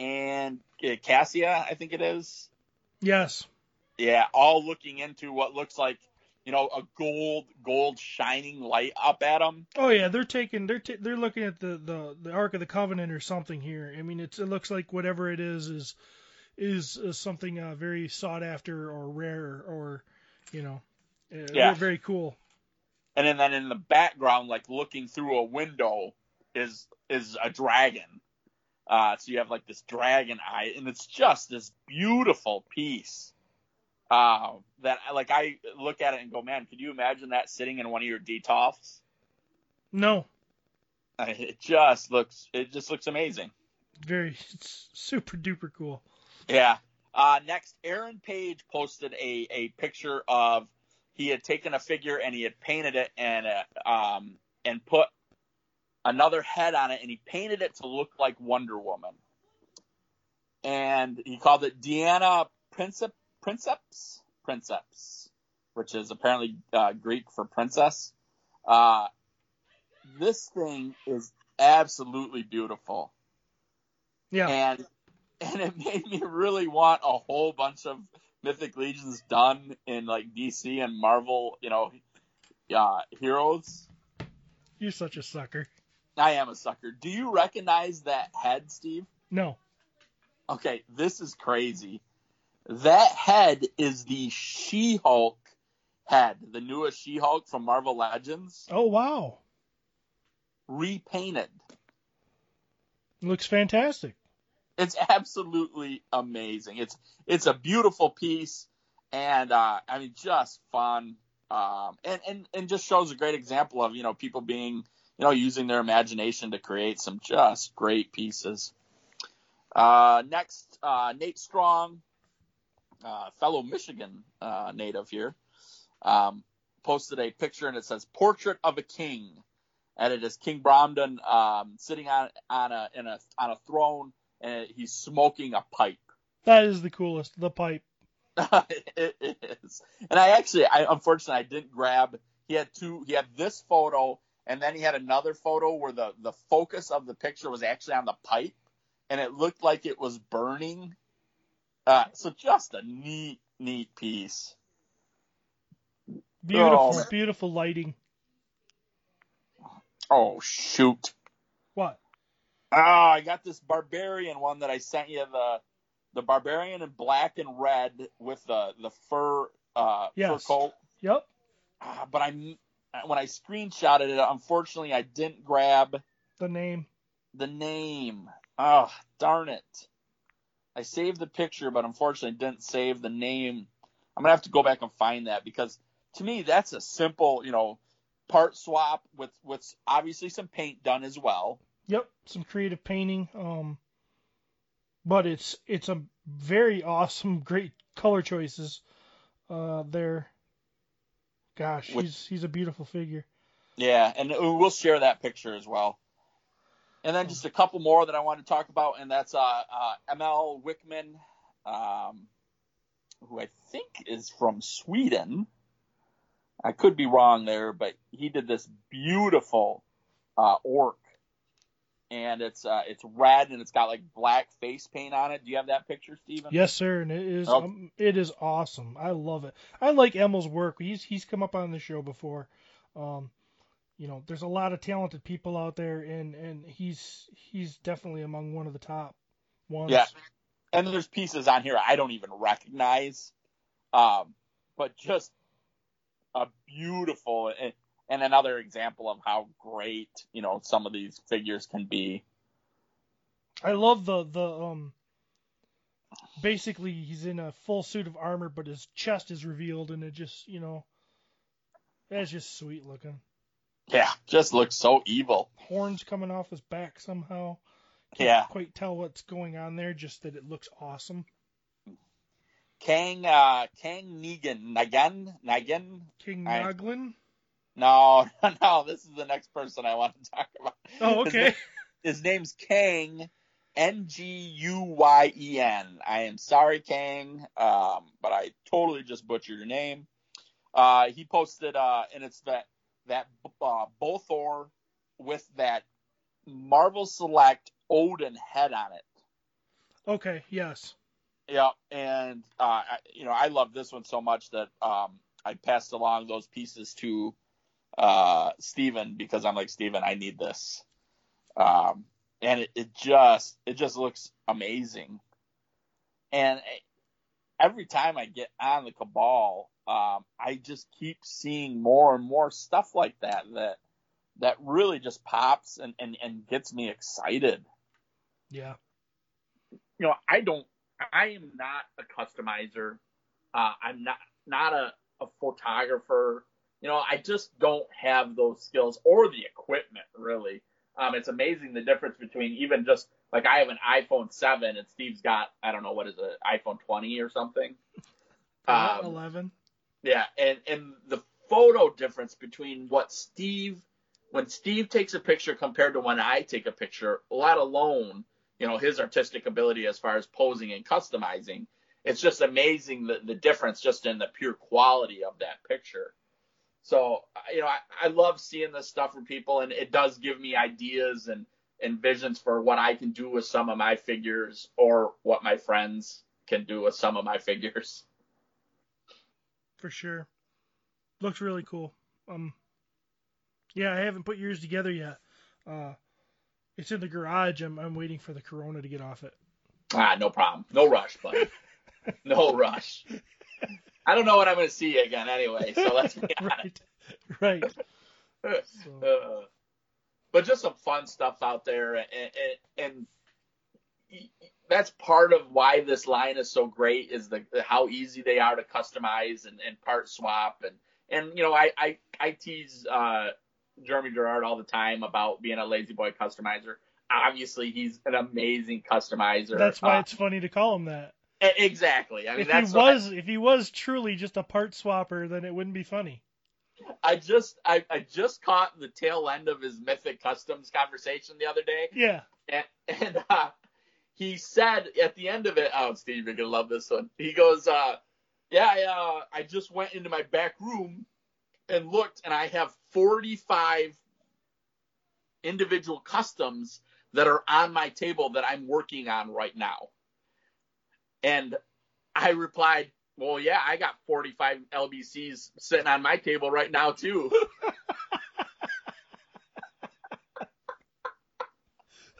and uh, Cassia, I think it is. Yes. Yeah, all looking into what looks like, you know, a gold, gold shining light up at them. Oh yeah, they're taking they're ta they're looking at the, the the Ark of the Covenant or something here. I mean, it's it looks like whatever it is is is, is something uh, very sought after or rare or you know, uh, Yeah. very cool. And then, then in the background, like looking through a window, is is a dragon. Uh, so you have like this dragon eye, and it's just this beautiful piece. Uh, that like I look at it and go, man, could you imagine that sitting in one of your detolfs? No, It just looks, it just looks amazing. very it's super duper cool. Yeah. Uh, next, Aaron Page posted a, a picture of he had taken a figure and he had painted it and uh, um and put another head on it and he painted it to look like Wonder Woman. And he called it Deanna Princep Princeps Princeps, which is apparently uh, Greek for princess. Uh, this thing is absolutely beautiful Yeah. and and it made me really want a whole bunch of Mythic Legions done in like DC and Marvel, you know, uh, heroes. You're such a sucker. I am a sucker. Do you recognize that head, Steve? No. Okay, this is crazy. That head is the She-Hulk head, the newest She-Hulk from Marvel Legends, Oh wow. repainted. Looks fantastic. it's absolutely amazing. It's it's a beautiful piece, and uh, I mean just fun, um, and and and just shows a great example of you know people being you know using their imagination to create some just great pieces. Uh, next, uh, Nate Strong, uh, fellow Michigan uh, native here, um, posted a picture and it says "Portrait of a King," and it is King Bromden um, sitting on on a in a on a throne and he's smoking a pipe. That is the coolest. The pipe. it is. And I actually, I unfortunately, I didn't grab. He had two. He had this photo, and then he had another photo where the the focus of the picture was actually on the pipe, and it looked like it was burning. Uh, so just a neat, neat piece. Beautiful, Oh. beautiful lighting. Oh shoot! What? Oh, I got this barbarian one that I sent you the the barbarian in black and red with the the fur uh fur coat. Yep. Ah, but I when I screenshotted it, unfortunately I didn't grab The name. the name. Oh, darn it. I saved the picture, but unfortunately didn't save the name. I'm gonna have to go back and find that because to me that's a simple, you know, part swap with with obviously some paint done as well. Yep. Some creative painting. Um, but it's it's a very awesome, great color choices. Uh, there. Gosh, With- he's he's a beautiful figure. Yeah, and we'll share that picture as well. And then just a couple more that I want to talk about, and that's uh, uh, Emil Wickman, um, who I think is from Sweden. I could be wrong there, but he did this beautiful uh, orc, and it's uh, it's red and it's got like black face paint on it. Do you have that picture, Steven? Yes, sir, and it is Oh. um, it is awesome. I love it. I like Emil's work. He's he's come up on the show before. Um, you know, there's a lot of talented people out there, and and he's he's definitely among one of the top ones. Yeah. and there's pieces on here I don't even recognize, um, but just a beautiful and, and another example of how great you know some of these figures can be. I love the the um. Basically, he's in a full suit of armor, but his chest is revealed, and it just you know, that's just sweet looking. Yeah, just looks so evil. Horns coming off his back somehow. Yeah, Can't Quite tell what's going on there, just that it looks awesome. Kang uh, Kang Negan Nagan Nagan. King Noglin. No, no, this is the next person I want to talk about. Oh, okay. name- His name's Kang, N G U Y E N. I am sorry, Kang, um, but I totally just butchered your name. Uh, he posted, uh, and it's that that uh, Bothor with that Marvel Select Odin head on it. Okay, yes. Yeah, and uh, I, you know I love this one so much that um, I passed along those pieces to uh, Steven because I'm like Steven, I need this, um, and it, it just it just looks amazing, and every time I get on the Cabal, um, I just keep seeing more and more stuff like that that that really just pops and, and, and gets me excited Yeah. you know, I don't, I am not a customizer. Uh, I'm not, not a, a photographer. You know, I just don't have those skills or the equipment really. Um, it's amazing the difference between even just like I have an iPhone 7 and Steve's got, I don't know, what is it, iPhone 20 or something. Uh, Um, Eleven. yeah, and and the photo difference between what Steve when Steve takes a picture compared to when I take a picture, let alone, you know, his artistic ability as far as posing and customizing, it's just amazing the, the difference just in the pure quality of that picture. So, you know, I, I love seeing this stuff from people and it does give me ideas and, and visions for what I can do with some of my figures or what my friends can do with some of my figures. for sure. Looks really cool. Um, yeah, I haven't put yours together yet. Uh, it's in the garage. I'm I'm waiting for the Corona to get off it. Ah, no problem. No rush, buddy. no rush. I don't know when I'm going to see you again anyway, so let's be honest. right, right. So, Uh, but just some fun stuff out there, and, and, and that's part of why this line is so great is the, the how easy they are to customize and, and part swap, and and you know I I, I tease uh, Jeremy Gerard all the time about being a lazy boy customizer. Obviously, he's an amazing customizer. that's why Uh, it's funny to call him that. Exactly. I mean, if he that's what I- was if he was truly just a part swapper, then it wouldn't be funny. I just I, I just caught the tail end of his Mythic Customs conversation the other day, Yeah. and, and uh, he said at the end of it, "Oh, Steve, you're gonna love this one." He goes, uh, "Yeah, I, uh, I just went into my back room and looked, and I have 45 individual customs that are on my table that I'm working on right now. And I replied, well, yeah, I got 45 LBCs sitting on my table right now too.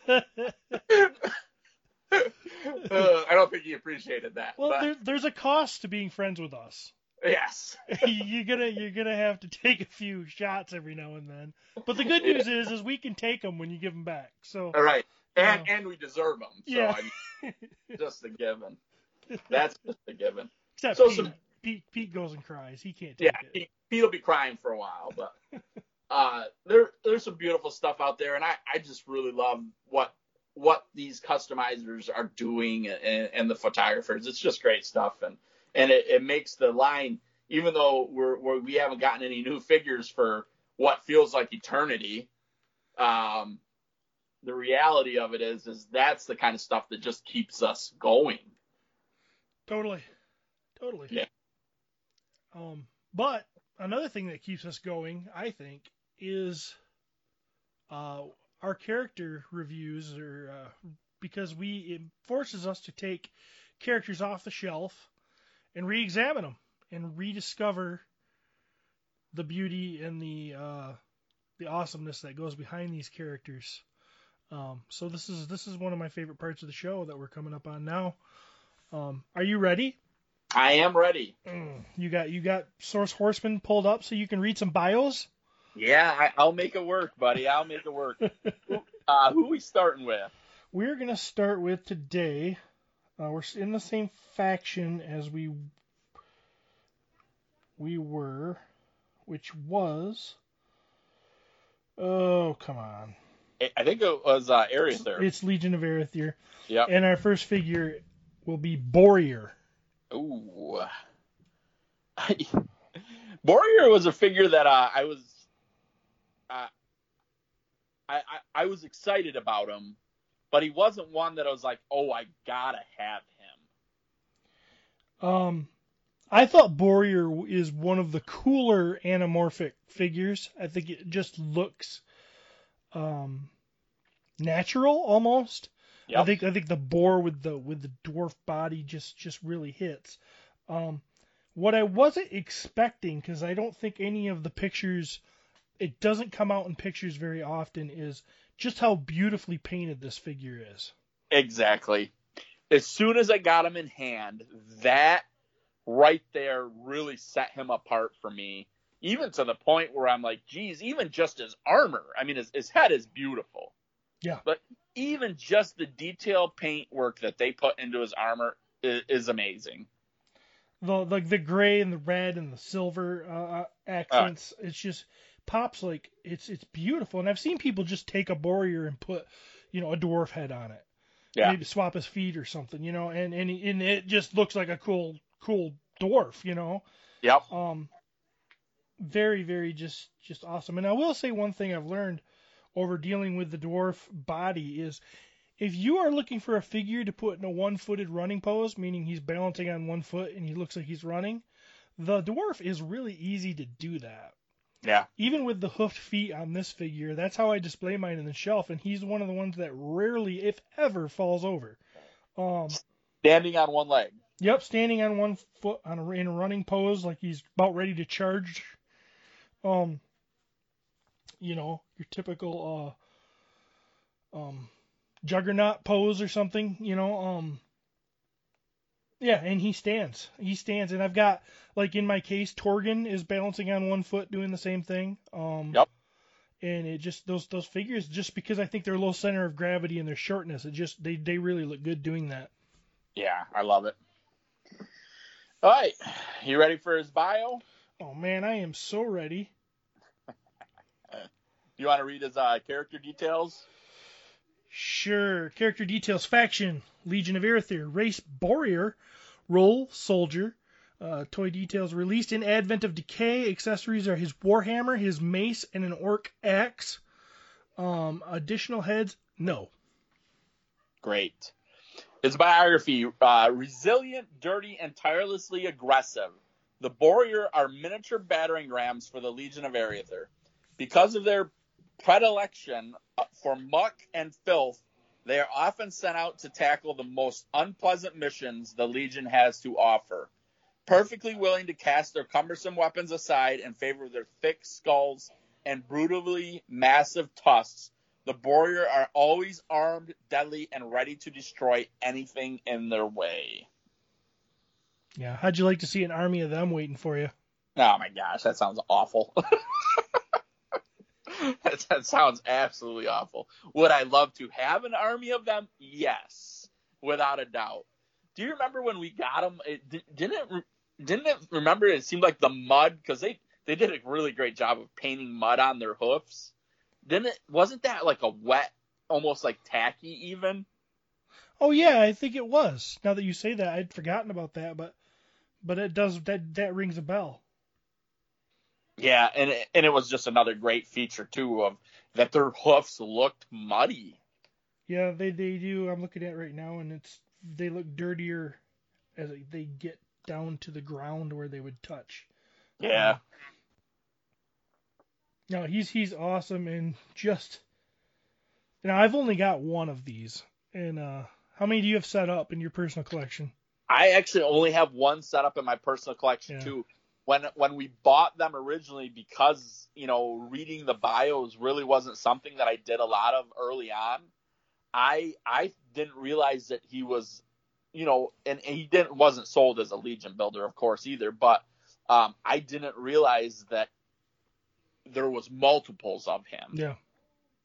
uh, I don't think he appreciated that. Well, but there, there's a cost to being friends with us. yes. you're gonna you're gonna have to take a few shots every now and then. But the good news is is we can take them when you give them back. So All right. And Yeah. and we deserve them. So Yeah. I mean, just a given. That's just a given. except so Pete, some- Pete Pete goes and cries. He can't take Yeah, it. he, he'll be crying for a while, but uh, there there's some beautiful stuff out there, and I, I just really love what what these customizers are doing and, and the photographers. It's just great stuff, and and it, it makes the line, even though we're, we're we haven't gotten any new figures for what feels like eternity. Um, the reality of it is, is that's the kind of stuff that just keeps us going. Totally. Totally. Yeah. Um, but another thing that keeps us going, I think, is uh, our character reviews, or uh, because we it forces us to take characters off the shelf and re-examine them and rediscover the beauty and the uh, the awesomeness that goes behind these characters. Um, so this is this is one of my favorite parts of the show that we're coming up on now. Um, are you ready? I am ready. Mm, You got you got Source Horseman pulled up so you can read some bios. Yeah, I, I'll make it work, buddy. I'll make it work. uh, who we starting with? We're gonna start with today. Uh, we're in the same faction as we we were, which was. Oh come on! I- think it was uh, Arethyr. It's Legion of Arethyr, Yeah. and our first figure will be Boarrior. Ooh. Warrior was a figure that uh, I was, uh, I, I I was excited about him, but he wasn't one that I was like, oh, I gotta have him. Um, I thought Boarrior is one of the cooler anamorphic figures. I think it just looks um, natural almost. I think I think the boar with the with the dwarf body just just really hits. Um, what I wasn't expecting because I don't think any of the pictures, it doesn't come out in pictures very often, is just how beautifully painted this figure is. Exactly. As soon as I got him in hand, that right there really set him apart for me. Even to the point where I'm like, geez, even just his armor. I mean, his, his head is beautiful. Yeah. But even just the detail paint work that they put into his armor is, is amazing. the like the gray and the red and the silver uh, accents. it's just pops like it's it's beautiful. And I've seen people just take a warrior and put you know a dwarf head on it, Yeah. maybe swap his feet or something, you know, and and and it just looks like a cool cool dwarf, you know. Yep. Um, very very just just awesome. And I will say one thing I've learned over dealing with the dwarf body is if you are looking for a figure to put in a one-footed running pose, meaning he's balancing on one foot and he looks like he's running, the dwarf is really easy to do that. Yeah. Even with the hoofed feet on this figure, that's how I display mine in the shelf, and he's one of the ones that rarely, if ever, falls over. Um, Standing on one leg. Yep, standing on one foot on a, in a running pose, like he's about ready to charge. Um, you know, your typical uh, um, juggernaut pose or something. You know, um, yeah, and he stands. He stands, and I've got like in my case, Torgan is balancing on one foot, doing the same thing. Um, Yep. And it just those those figures, just because I think they're low center of gravity and their shortness, it just they they really look good doing that. Yeah, I love it. All right. You ready for his bio? Oh man, I am so ready. You want to read his uh, character details? Sure. Character details: faction, Legion of Arethyr, race Boarrior, role soldier. Uh, toy details: released in Advent of Decay. Accessories are his warhammer, his mace, and an orc axe. Um, additional heads: no. Great. His biography uh, resilient, dirty, and tirelessly aggressive. The Boarrior are miniature battering rams for the Legion of Arethyr. Because of their predilection uh, for muck and filth, they are often sent out to tackle the most unpleasant missions the Legion has to offer. Perfectly willing to cast their cumbersome weapons aside in favor of their thick skulls and brutally massive tusks, the Boarrior are always armed, deadly, and ready to destroy anything in their way. Yeah, how'd you like to see an army of them waiting for you? Oh my gosh, that sounds awful. that, that sounds absolutely awful. Would I love to have an army of them? Yes, without a doubt. Do you remember when we got them? It, didn't it? Didn't it? Remember, it seemed like the mud because they they did a really great job of painting mud on their hoofs. Didn't it? Wasn't that like a wet, almost like tacky even? Oh yeah, I think it was. Now that you say that, I'd forgotten about that, but but it does that that rings a bell. Yeah, and it, and it was just another great feature too of that their hoofs looked muddy. Yeah, they they do. I'm looking at it right now, and it's they look dirtier as they get down to the ground where they would touch. Yeah. no, he's he's awesome and just. Now I've only got one of these, and uh, how many do you have set up in your personal collection? I actually only have one set up in my personal collection Yeah. too. When when we bought them originally, because you know reading the bios really wasn't something that I did a lot of early on. I I didn't realize that he was, you know, and, and he didn't wasn't sold as a Legion builder, of course, either. But um, I didn't realize that there was multiples of him. Yeah.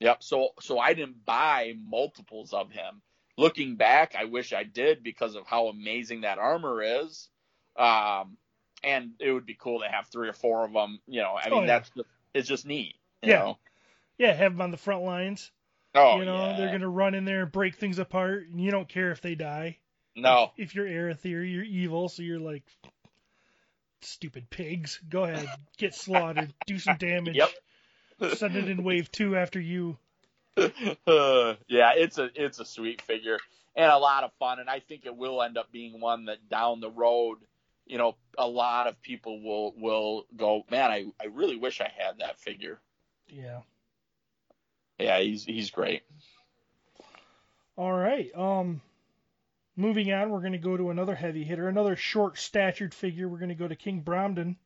Yep. So so I didn't buy multiples of him. Looking back, I wish I did because of how amazing that armor is. Um, and it would be cool to have three or four of them. You know, I Oh, mean yeah. that's just, it's just neat. You Yeah. Know? Yeah, have them on the front lines. Oh you know, yeah. they're gonna run in there and break things apart, and you don't care if they die. No. If you're Arethyr, you're evil, so you're like stupid pigs. Go ahead, get slaughtered, do some damage. Yep. Send it in wave two after you. Uh, yeah, it's a it's a sweet figure and a lot of fun, and I think it will end up being one that down the road, you know, a lot of people will will go, man, I I really wish I had that figure. Yeah. Yeah, he's he's great. All right. Um, moving on, we're gonna go to another heavy hitter, another short statured figure. We're gonna go to King Bromden.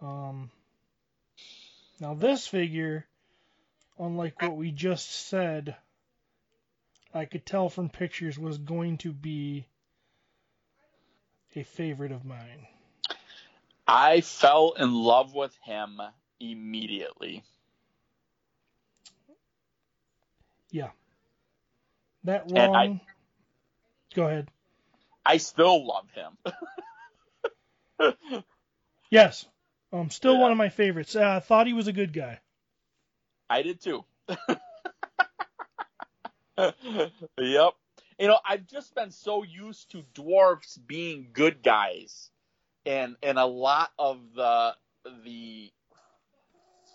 Um, now this figure, unlike what we just said, I could tell from pictures was going to be a favorite of mine. I fell in love with him immediately. Yeah. That And I- long. Go ahead. I still love him. Yes. Um, still Yeah. one of my favorites. Uh, thought he was a good guy. I did too. yep. You know, I've just been so used to dwarfs being good guys, and and a lot of the the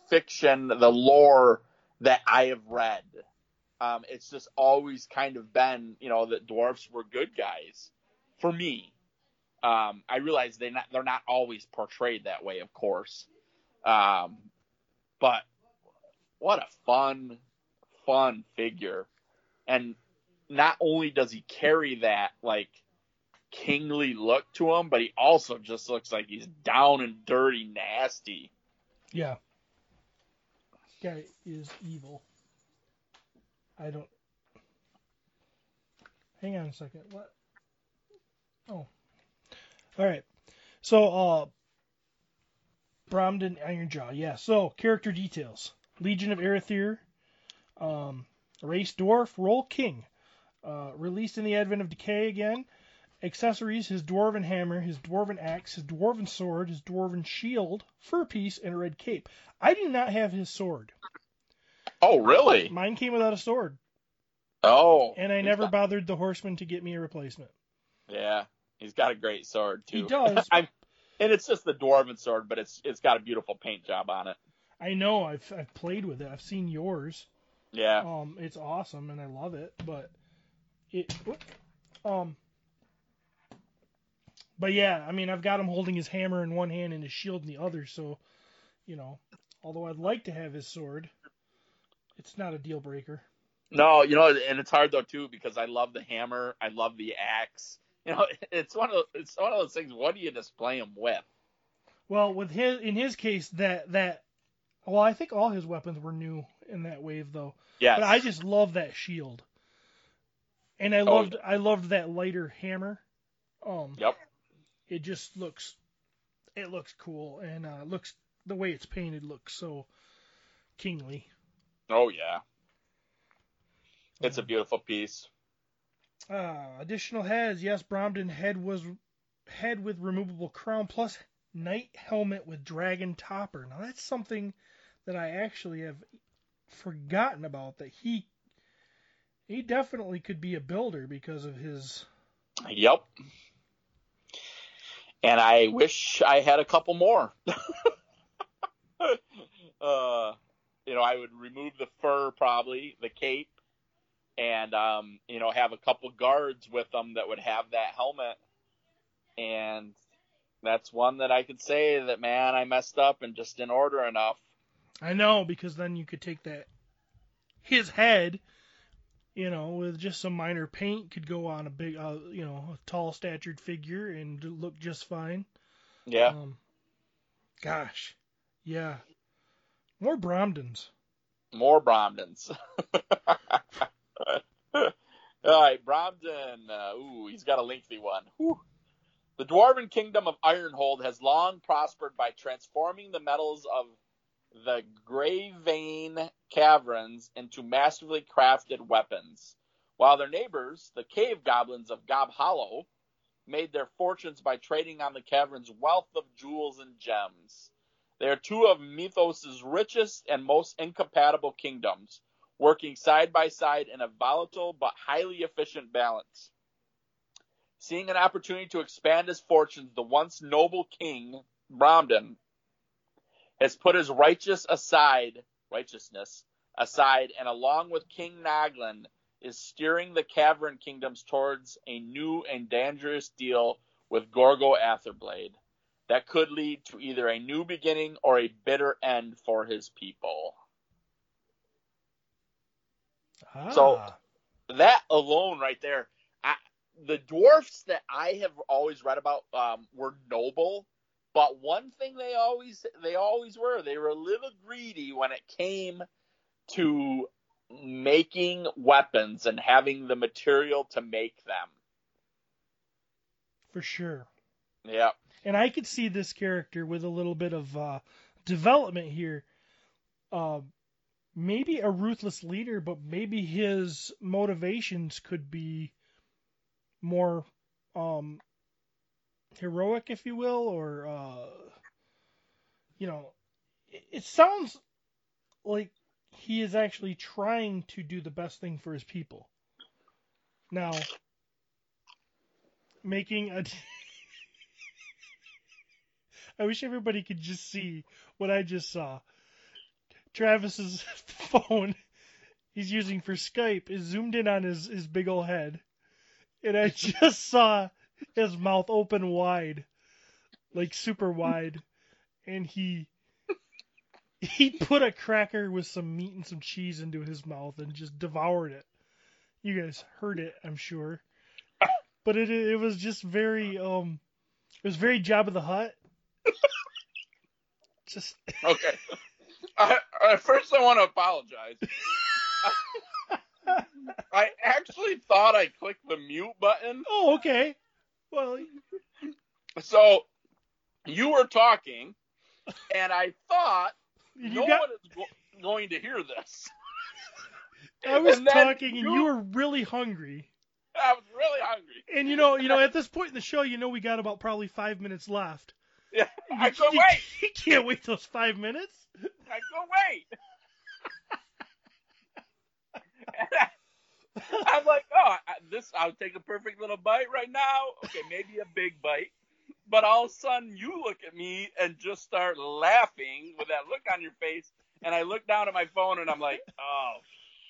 fiction, the lore that I have read, um, it's just always kind of been, you know, that dwarfs were good guys for me. Um, I realize they not they're not always portrayed that way, of course, um, but what a fun, fun figure. And not only does he carry that like kingly look to him, but he also just looks like he's down and dirty, nasty. Yeah. Guy is evil. I don't. Hang on a second. What? Oh. All right. So, uh, Bromden Ironjaw. Yeah. So, character details: Legion of Arethyr, um, race dwarf, role king. Uh, released in the Advent of Decay again. Accessories: his dwarven hammer, his dwarven axe, his dwarven sword, his dwarven shield, fur piece, and a red cape. I do not have his sword. Oh, really? Mine came without a sword, Oh. and I never got- bothered the horseman to get me a replacement. yeah, he's got a great sword too. He does. I'm, and it's just the dwarven sword, but it's it's got a beautiful paint job on it. I know I've I've played with it. I've seen yours. Yeah. Um, it's awesome and I love it, but it um but yeah, I mean I've got him holding his hammer in one hand and his shield in the other, so you know, although I'd like to have his sword, it's not a deal breaker. No, you know, and it's hard though too because I love the hammer, I love the axe. You know, it's one of it's one of those things. What do you display them with? Well, with his in his case, that that well, I think all his weapons were new in that wave though. Yeah. But I just love that shield, and I Oh, loved I loved that lighter hammer. Um, Yep. it just looks it looks cool and uh, looks the way it's painted looks so kingly. Oh yeah. It's a Um, beautiful piece. Uh, additional heads. Yes, Bromden head was head with removable crown plus knight helmet with dragon topper. Now that's something that I actually have forgotten about. That he he definitely could be a builder because of his. Yep. And I wish I had a couple more. uh, you know, I would remove the fur probably, the cape, and um, you know, have a couple guards with them that would have that helmet. And that's one that I could say that man, I messed up and just didn't order enough. I know because then you could take that his head. You know, with just some minor paint, could go on a big, uh, you know, a tall statured figure and look just fine. Yeah. Um, gosh, yeah. More Bromdens. More Bromdens. All right, Bromden. Uh, ooh, he's got a lengthy one. Whew. The Dwarven Kingdom of Ironhold has long prospered by transforming the metals of the Grey Vein caverns into masterfully crafted weapons, while their neighbors, the cave goblins of Gob Hollow, made their fortunes by trading on the cavern's wealth of jewels and gems. They are two of Mythos' richest and most incompatible kingdoms, working side by side in a volatile but highly efficient balance. Seeing an opportunity to expand his fortunes, the once noble king, Bromden, has put his righteous aside, righteousness aside, and along with King Naglin, is steering the Cavern kingdoms towards a new and dangerous deal with Gorgo Atherblade that could lead to either a new beginning or a bitter end for his people. So- Ah. that alone right there, I, the dwarfs that I have always read about um, were noble, but one thing they always they always were they were a little greedy when it came to making weapons and having the material to make them. for sure. Yeah, And I could see this character with a little bit of uh, development here. Uh, maybe a ruthless leader, but maybe his motivations could be more um, heroic, if you will, or uh, you know, it, it sounds like he is actually trying to do the best thing for his people. Now, making a I wish everybody could just see what I just saw. Travis's phone he's using for Skype is zoomed in on his, his big old head. And I just saw his mouth open wide. Like super wide. And he he put a cracker with some meat and some cheese into his mouth and just devoured it. You guys heard it, I'm sure. But it it was just very um it was very Jabba the Hutt. Just okay. I, I, first, I want to apologize. I actually thought I clicked the mute button. oh okay. Well, So you were talking, and I thought you no got one is go- going to hear this. I was And talking and you- you were really hungry. I was really hungry. And you know, you know, at this point in the show, you know we got about probably five minutes left. Yeah, I You- couldn't wait. You can't wait those five minutes. I couldn't wait. And I- I'm like, oh, I- this. I'll take a perfect little bite right now. Okay, maybe a big bite. But all of a sudden, you look at me and just start laughing with that look on your face. And I look down at my phone and I'm like, oh,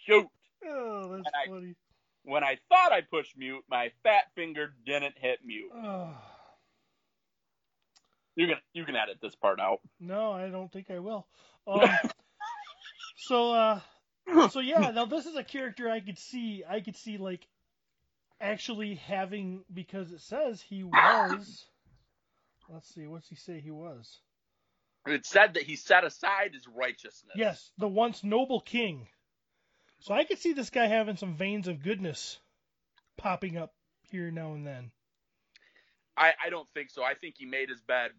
shoot. Oh, that's And I- funny. When I thought I pushed mute, my fat finger didn't hit mute. Oh, You can you can edit this part out. no, I don't think I will. Um, so, uh, so yeah, now this is a character I could see. I could see like actually having because it says he was. Let's see, what's he say he was? It said that he set aside his righteousness. Yes, the once noble king. So I could see this guy having some veins of goodness popping up here now and then. I, I don't think so. I think he made his bed.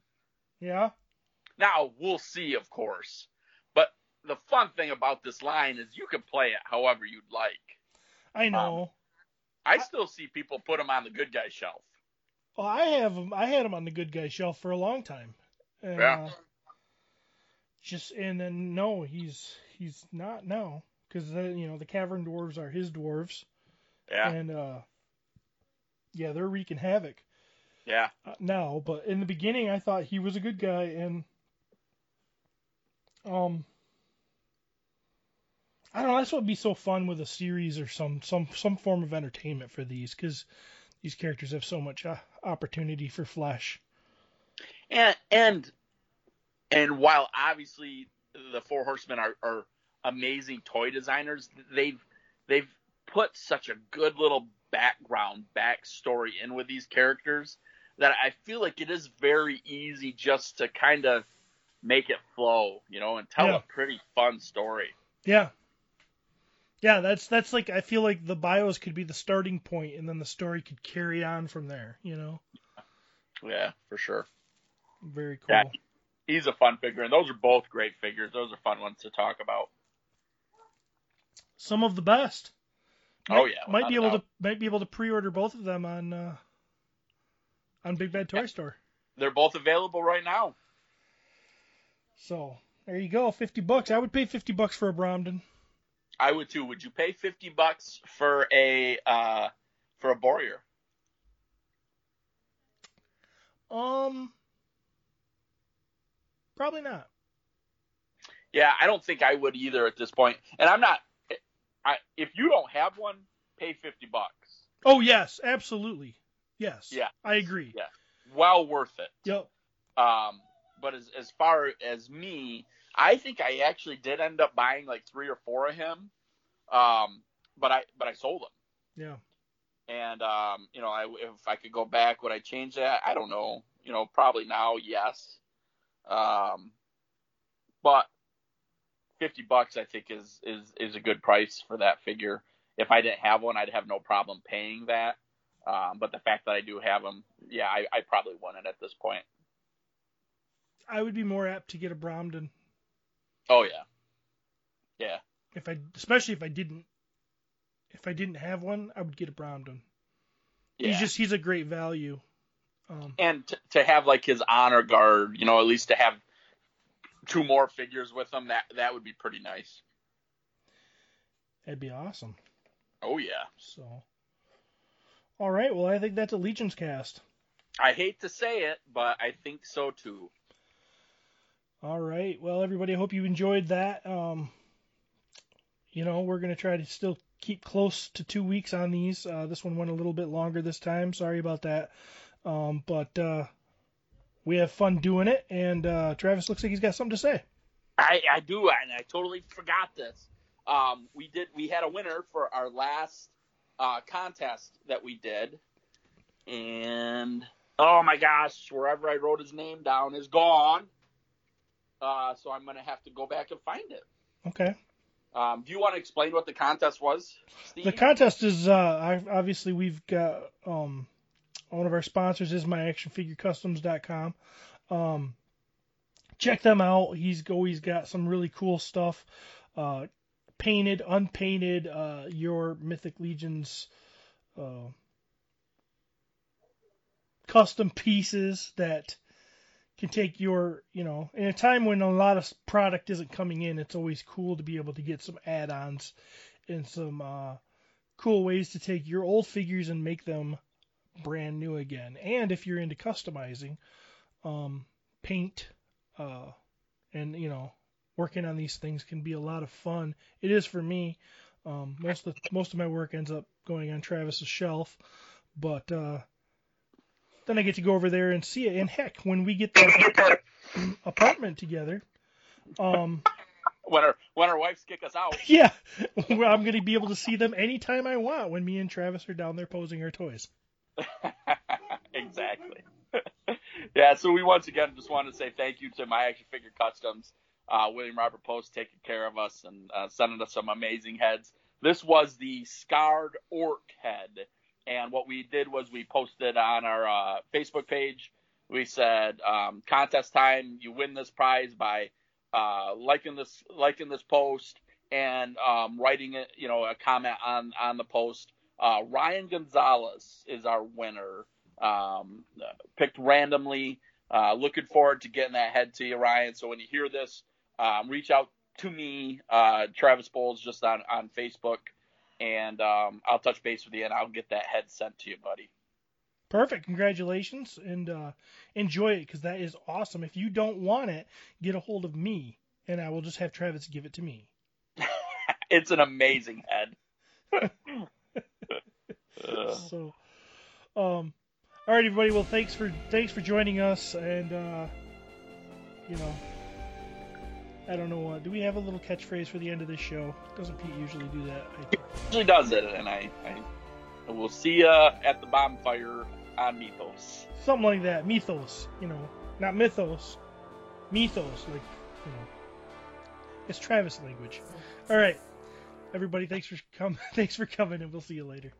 Yeah. Now we'll see, of course. The fun thing about this line is you can play it however you'd like. I know. I still see people put him on the good guy shelf. Well, I have him. I had him on the good guy shelf for a long time. And, Yeah. Uh, just and then no, he's he's not now because you know the cavern dwarves are his dwarves, Yeah, and uh, yeah, they're wreaking havoc yeah. uh, now. But in the beginning, I thought he was a good guy, and um, I don't know. That's what would be so fun with a series or some some some form of entertainment for these because these characters have so much uh, opportunity for flesh. And and and while obviously the Four Horsemen are, are amazing toy designers, they've they've put such a good little background backstory in with these characters that I feel like it is very easy just to kind of make it flow, you know, and tell Yeah. a pretty fun story. Yeah. Yeah, that's that's like I feel like the bios could be the starting point and then the story could carry on from there, you know. Yeah, for sure. Very cool. Yeah. He's a fun figure, and those are both great figures. Those are fun ones to talk about. Some of the best. Oh, yeah, Might be able a to might be able to pre-order both of them on uh on Big Bad Toy Yeah. Store. They're both available right now. So, there you go, 50 bucks. I would pay 50 bucks for a Bromden. I would too. Would you pay fifty bucks for a uh, for a Boarrior? Um Probably not. Yeah, I don't think I would either at this point. And I'm not. I if you don't have one, pay fifty bucks. Oh, yes, absolutely. Yes. Yeah. I agree. Yeah. Well worth it. Yep. Um, but as as far as me, I think I actually did end up buying like three or four of him. Um, but I but I sold them. Yeah. And um, you know, I, if I could go back, would I change that? I don't know. You know, probably now, yes. Um, but fifty bucks, I think, is is is a good price for that figure. If I didn't have one, I'd have no problem paying that. Um, but the fact that I do have them, yeah, I, I probably want it at this point. I would be more apt to get a Bromden Oh yeah, yeah. if I especially if I didn't if I didn't have one, I would get a Bromden. Yeah. He's just he's a great value. Um, and t- to have like his honor guard, you know, at least to have two more figures with him, that that would be pretty nice. that'd be awesome. Oh yeah. So, all right. Well, I think that's a Legion's cast. I hate to say it, but I think so too. All right. Well, everybody, I hope you enjoyed that. Um, you know, we're gonna try to still keep close to two weeks on these. Uh, this one went a little bit longer this time. Sorry about that. Um, but uh, we have fun doing it, and uh, Travis looks like he's got something to say. I, I do, and I totally forgot this. Um, we did. We had a winner for our last uh, contest that we did, and oh my gosh, wherever I wrote his name down is gone. Uh, so I'm gonna have to go back and find it. Okay. Um, do you want to explain what the contest was, Steve? The contest is uh, obviously we've got um, one of our sponsors is myactionfigurecustoms.com. Um, check them out. He's always got some really cool stuff, uh, painted, unpainted. Uh, your Mythic Legions uh, custom pieces that can take your, you know, in a time when a lot of product isn't coming in, it's always cool to be able to get some add-ons and some uh, cool ways to take your old figures and make them brand new again. And if you're into customizing, um, paint, uh, and you know, working on these things can be a lot of fun. It is for me. Um, most of most of my work ends up going on Travis's shelf, but uh, then I get to go over there and see it. And heck, when we get that apartment together, um, when our when our wives kick us out. Yeah, I'm gonna be able to see them anytime I want when me and Travis are down there posing our toys. exactly. yeah, so we once again just want to say thank you to My Action Figure Customs, uh, William Robert Post taking care of us and uh, sending us some amazing heads. This was the scarred orc head, and what we did was we posted on our uh, Facebook page. We said um, contest time. You win this prize by uh, liking this liking this post and um, writing it, you know, a comment on on the post. Uh, Ryan Gonzalez is our winner um, picked randomly. Uh, looking forward to getting that head to you, Ryan. So when you hear this, um, reach out to me, uh, Travis Bowles, just on, on Facebook, and um, I'll touch base with you and I'll get that head sent to you, buddy. Perfect. Congratulations and uh, enjoy it because that is awesome. If you don't want it, get a hold of me and I will just have Travis give it to me. it's an amazing head. so, um, all right, everybody. Well, thanks for thanks for joining us, and uh, you know, I don't know what. Do we have a little catchphrase for the end of this show? Doesn't Pete usually do that? I, usually does it, and I, I will see you at the bonfire on Mythos. Something like that. Mythos. You know, not mythos. Mythos, like you know, it's Travis language. All right, everybody. Thanks for come. Thanks for coming, and we'll see you later.